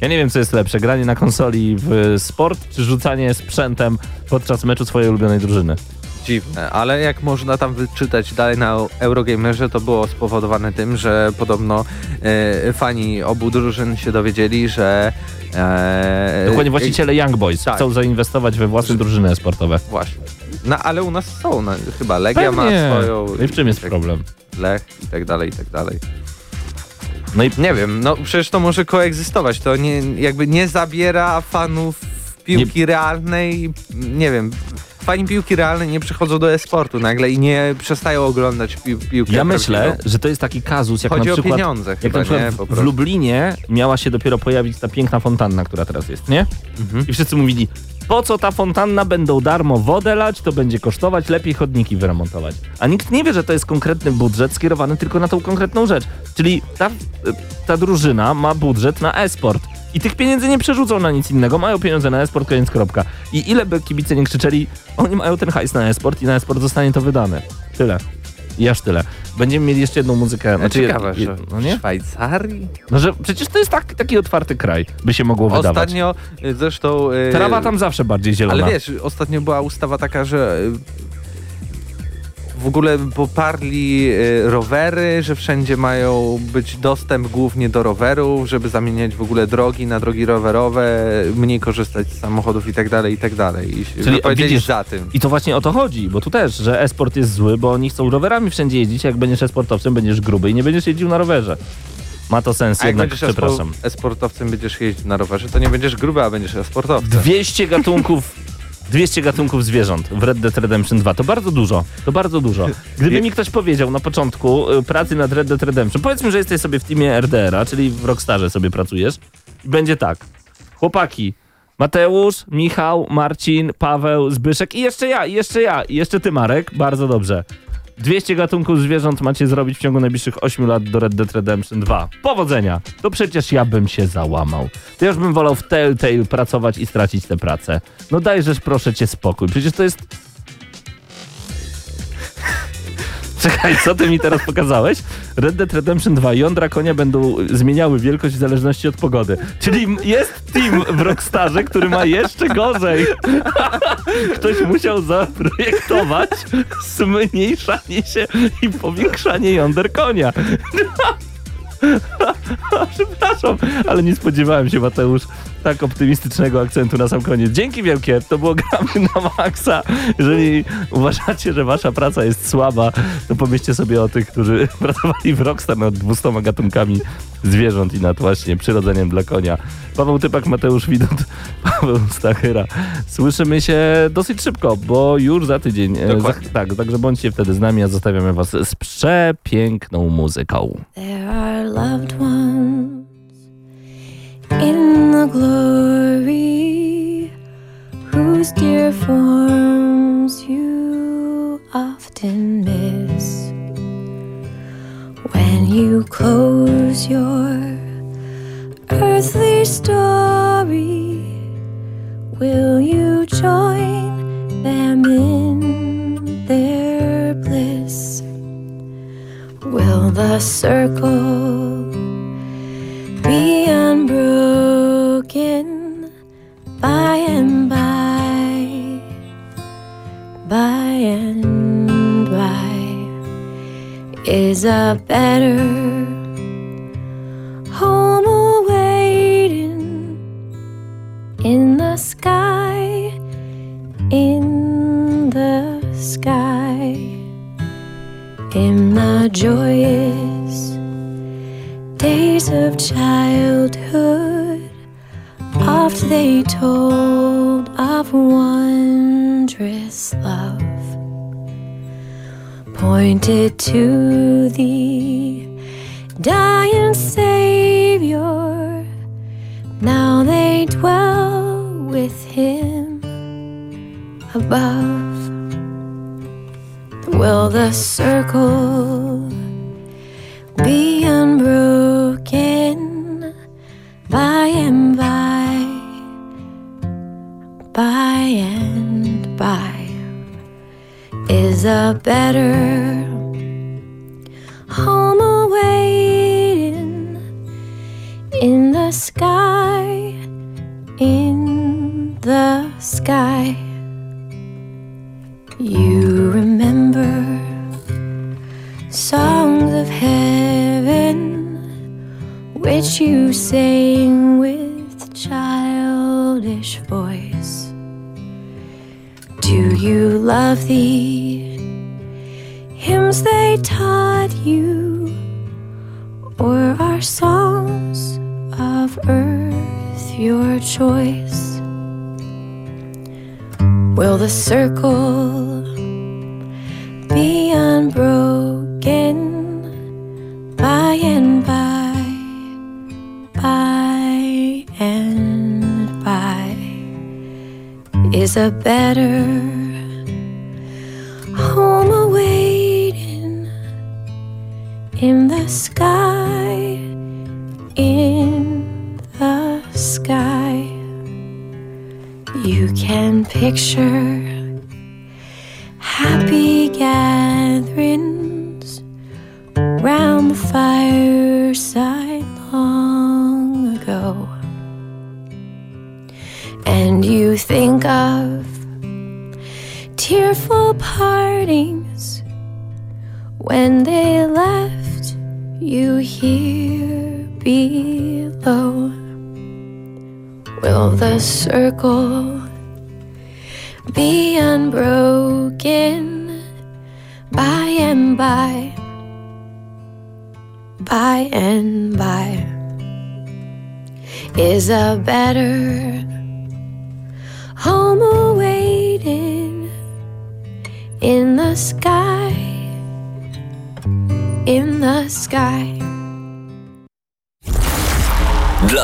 Ja nie wiem, co jest lepsze, granie na konsoli w sport, czy rzucanie sprzętem podczas meczu swojej ulubionej drużyny. Dziwne, ale jak można tam wyczytać dalej na Eurogamerze, to było spowodowane tym, że podobno e, fani obu drużyn się dowiedzieli, że... E, Dokładnie właściciele Young Boys tak. chcą zainwestować we własne drużyny sportowe. Właśnie. No ale u nas są, no, chyba Legia ma Pewnie. swoją... No i w czym jest tak- problem? Lech i tak dalej, i tak dalej. No i Nie wiem, no przecież to może koegzystować, to nie, jakby nie zabiera fanów piłki realnej, nie wiem, fani piłki realnej nie przychodzą do e-sportu nagle i nie przestają oglądać pi piłkę Ja myślę, że to jest taki kazus, jak Chodzi na o przykład, pieniądze jak chyba, na przykład nie? w-. Lublinie miała się dopiero pojawić ta piękna fontanna, która teraz jest, nie? Mhm. I wszyscy mówili, po co ta fontanna, będą darmo wodę lać, to będzie kosztować, lepiej chodniki wyremontować. A nikt nie wie, że to jest konkretny budżet skierowany tylko na tą konkretną rzecz. Czyli ta, ta drużyna ma budżet na e-sport. I tych pieniędzy nie przerzucą na nic innego, mają pieniądze na e-sport, koniec kropka. I ile by kibice nie krzyczeli, oni mają ten hajs na e-sport i na e-sport zostanie to wydane. Tyle. I aż tyle. Będziemy mieli jeszcze jedną muzykę. Znaczy, Ciekawe, je- że no nie? w Szwajcarii? No, że przecież to jest tak, taki otwarty kraj, by się mogło wydawać. Ostatnio y, zresztą... y, Trawa tam zawsze bardziej zielona. Ale wiesz, ostatnio była ustawa taka, że y, w ogóle poparli y, rowery, że wszędzie mają być dostęp głównie do rowerów, żeby zamieniać w ogóle drogi na drogi rowerowe, mniej korzystać z samochodów i tak dalej, i tak dalej. I Czyli, widzisz, za tym. I to właśnie o to chodzi, bo tu też, że e-sport jest zły, bo oni chcą rowerami wszędzie jeździć, jak będziesz e-sportowcem, będziesz gruby i nie będziesz jeździł na rowerze. Ma to sens A jak jednak, będziesz przepraszam. espo- esportowcem, będziesz jeździć na rowerze, to nie będziesz gruby, a będziesz esportowcem. 200 gatunków 200 gatunków zwierząt w Red Dead Redemption 2. To bardzo dużo. To bardzo dużo. Gdyby mi ktoś powiedział na początku y, pracy nad Red Dead Redemption, powiedzmy, że jesteś sobie w teamie RDR-a, czyli w Rockstarze sobie pracujesz i będzie tak. Chłopaki, Mateusz, Michał, Marcin, Paweł, Zbyszek i jeszcze ja, i jeszcze ja, i jeszcze ty Marek. Bardzo dobrze. 200 gatunków zwierząt macie zrobić w ciągu najbliższych 8 lat do Red Dead Redemption 2. Powodzenia! To przecież ja bym się załamał. To już bym wolał w Telltale pracować i stracić tę pracę. No dajżesz proszę cię spokój. Przecież to jest... Czekaj, co ty mi teraz pokazałeś? Red Dead Redemption 2 jądra konia będą zmieniały wielkość w zależności od pogody. Czyli jest team w Rockstarze, który ma jeszcze gorzej. Ktoś musiał zaprojektować zmniejszanie się i powiększanie jąder konia. Przepraszam, ale nie spodziewałem się, Mateusz, tak optymistycznego akcentu na sam koniec. Dzięki wielkie, to było gramy na maksa. Jeżeli uważacie, że wasza praca jest słaba, to pomyślcie sobie o tych, którzy pracowali w Rockstar nad 200 gatunkami zwierząt i nad właśnie przyrodzeniem dla konia. Paweł Typak, Mateusz Widut, Paweł Stachyra. Słyszymy się dosyć szybko, bo już za tydzień. E, Dokładnie. Za, tak, także bądźcie wtedy z nami, a zostawiamy was z przepiękną muzyką. There are loved ones in the glory whose dear forms you often miss when you close your earthly story. Will you join them in their bliss? Will the circle be unbroken by and by, by and? Is a better home awaiting in the sky, in the sky? In the joyous days of childhood, oft they told of wondrous love, pointed to the dying Savior. Now they dwell with Him above. Will the circle be unbroken by and by? By and by is a better home awaiting in the sky, in the sky. You remember songs of heaven which you sang you love the hymns they taught you, or are songs of earth your choice? Will the circle be unbroken by and by, by and by? Is a better in the sky, in the sky. You can picture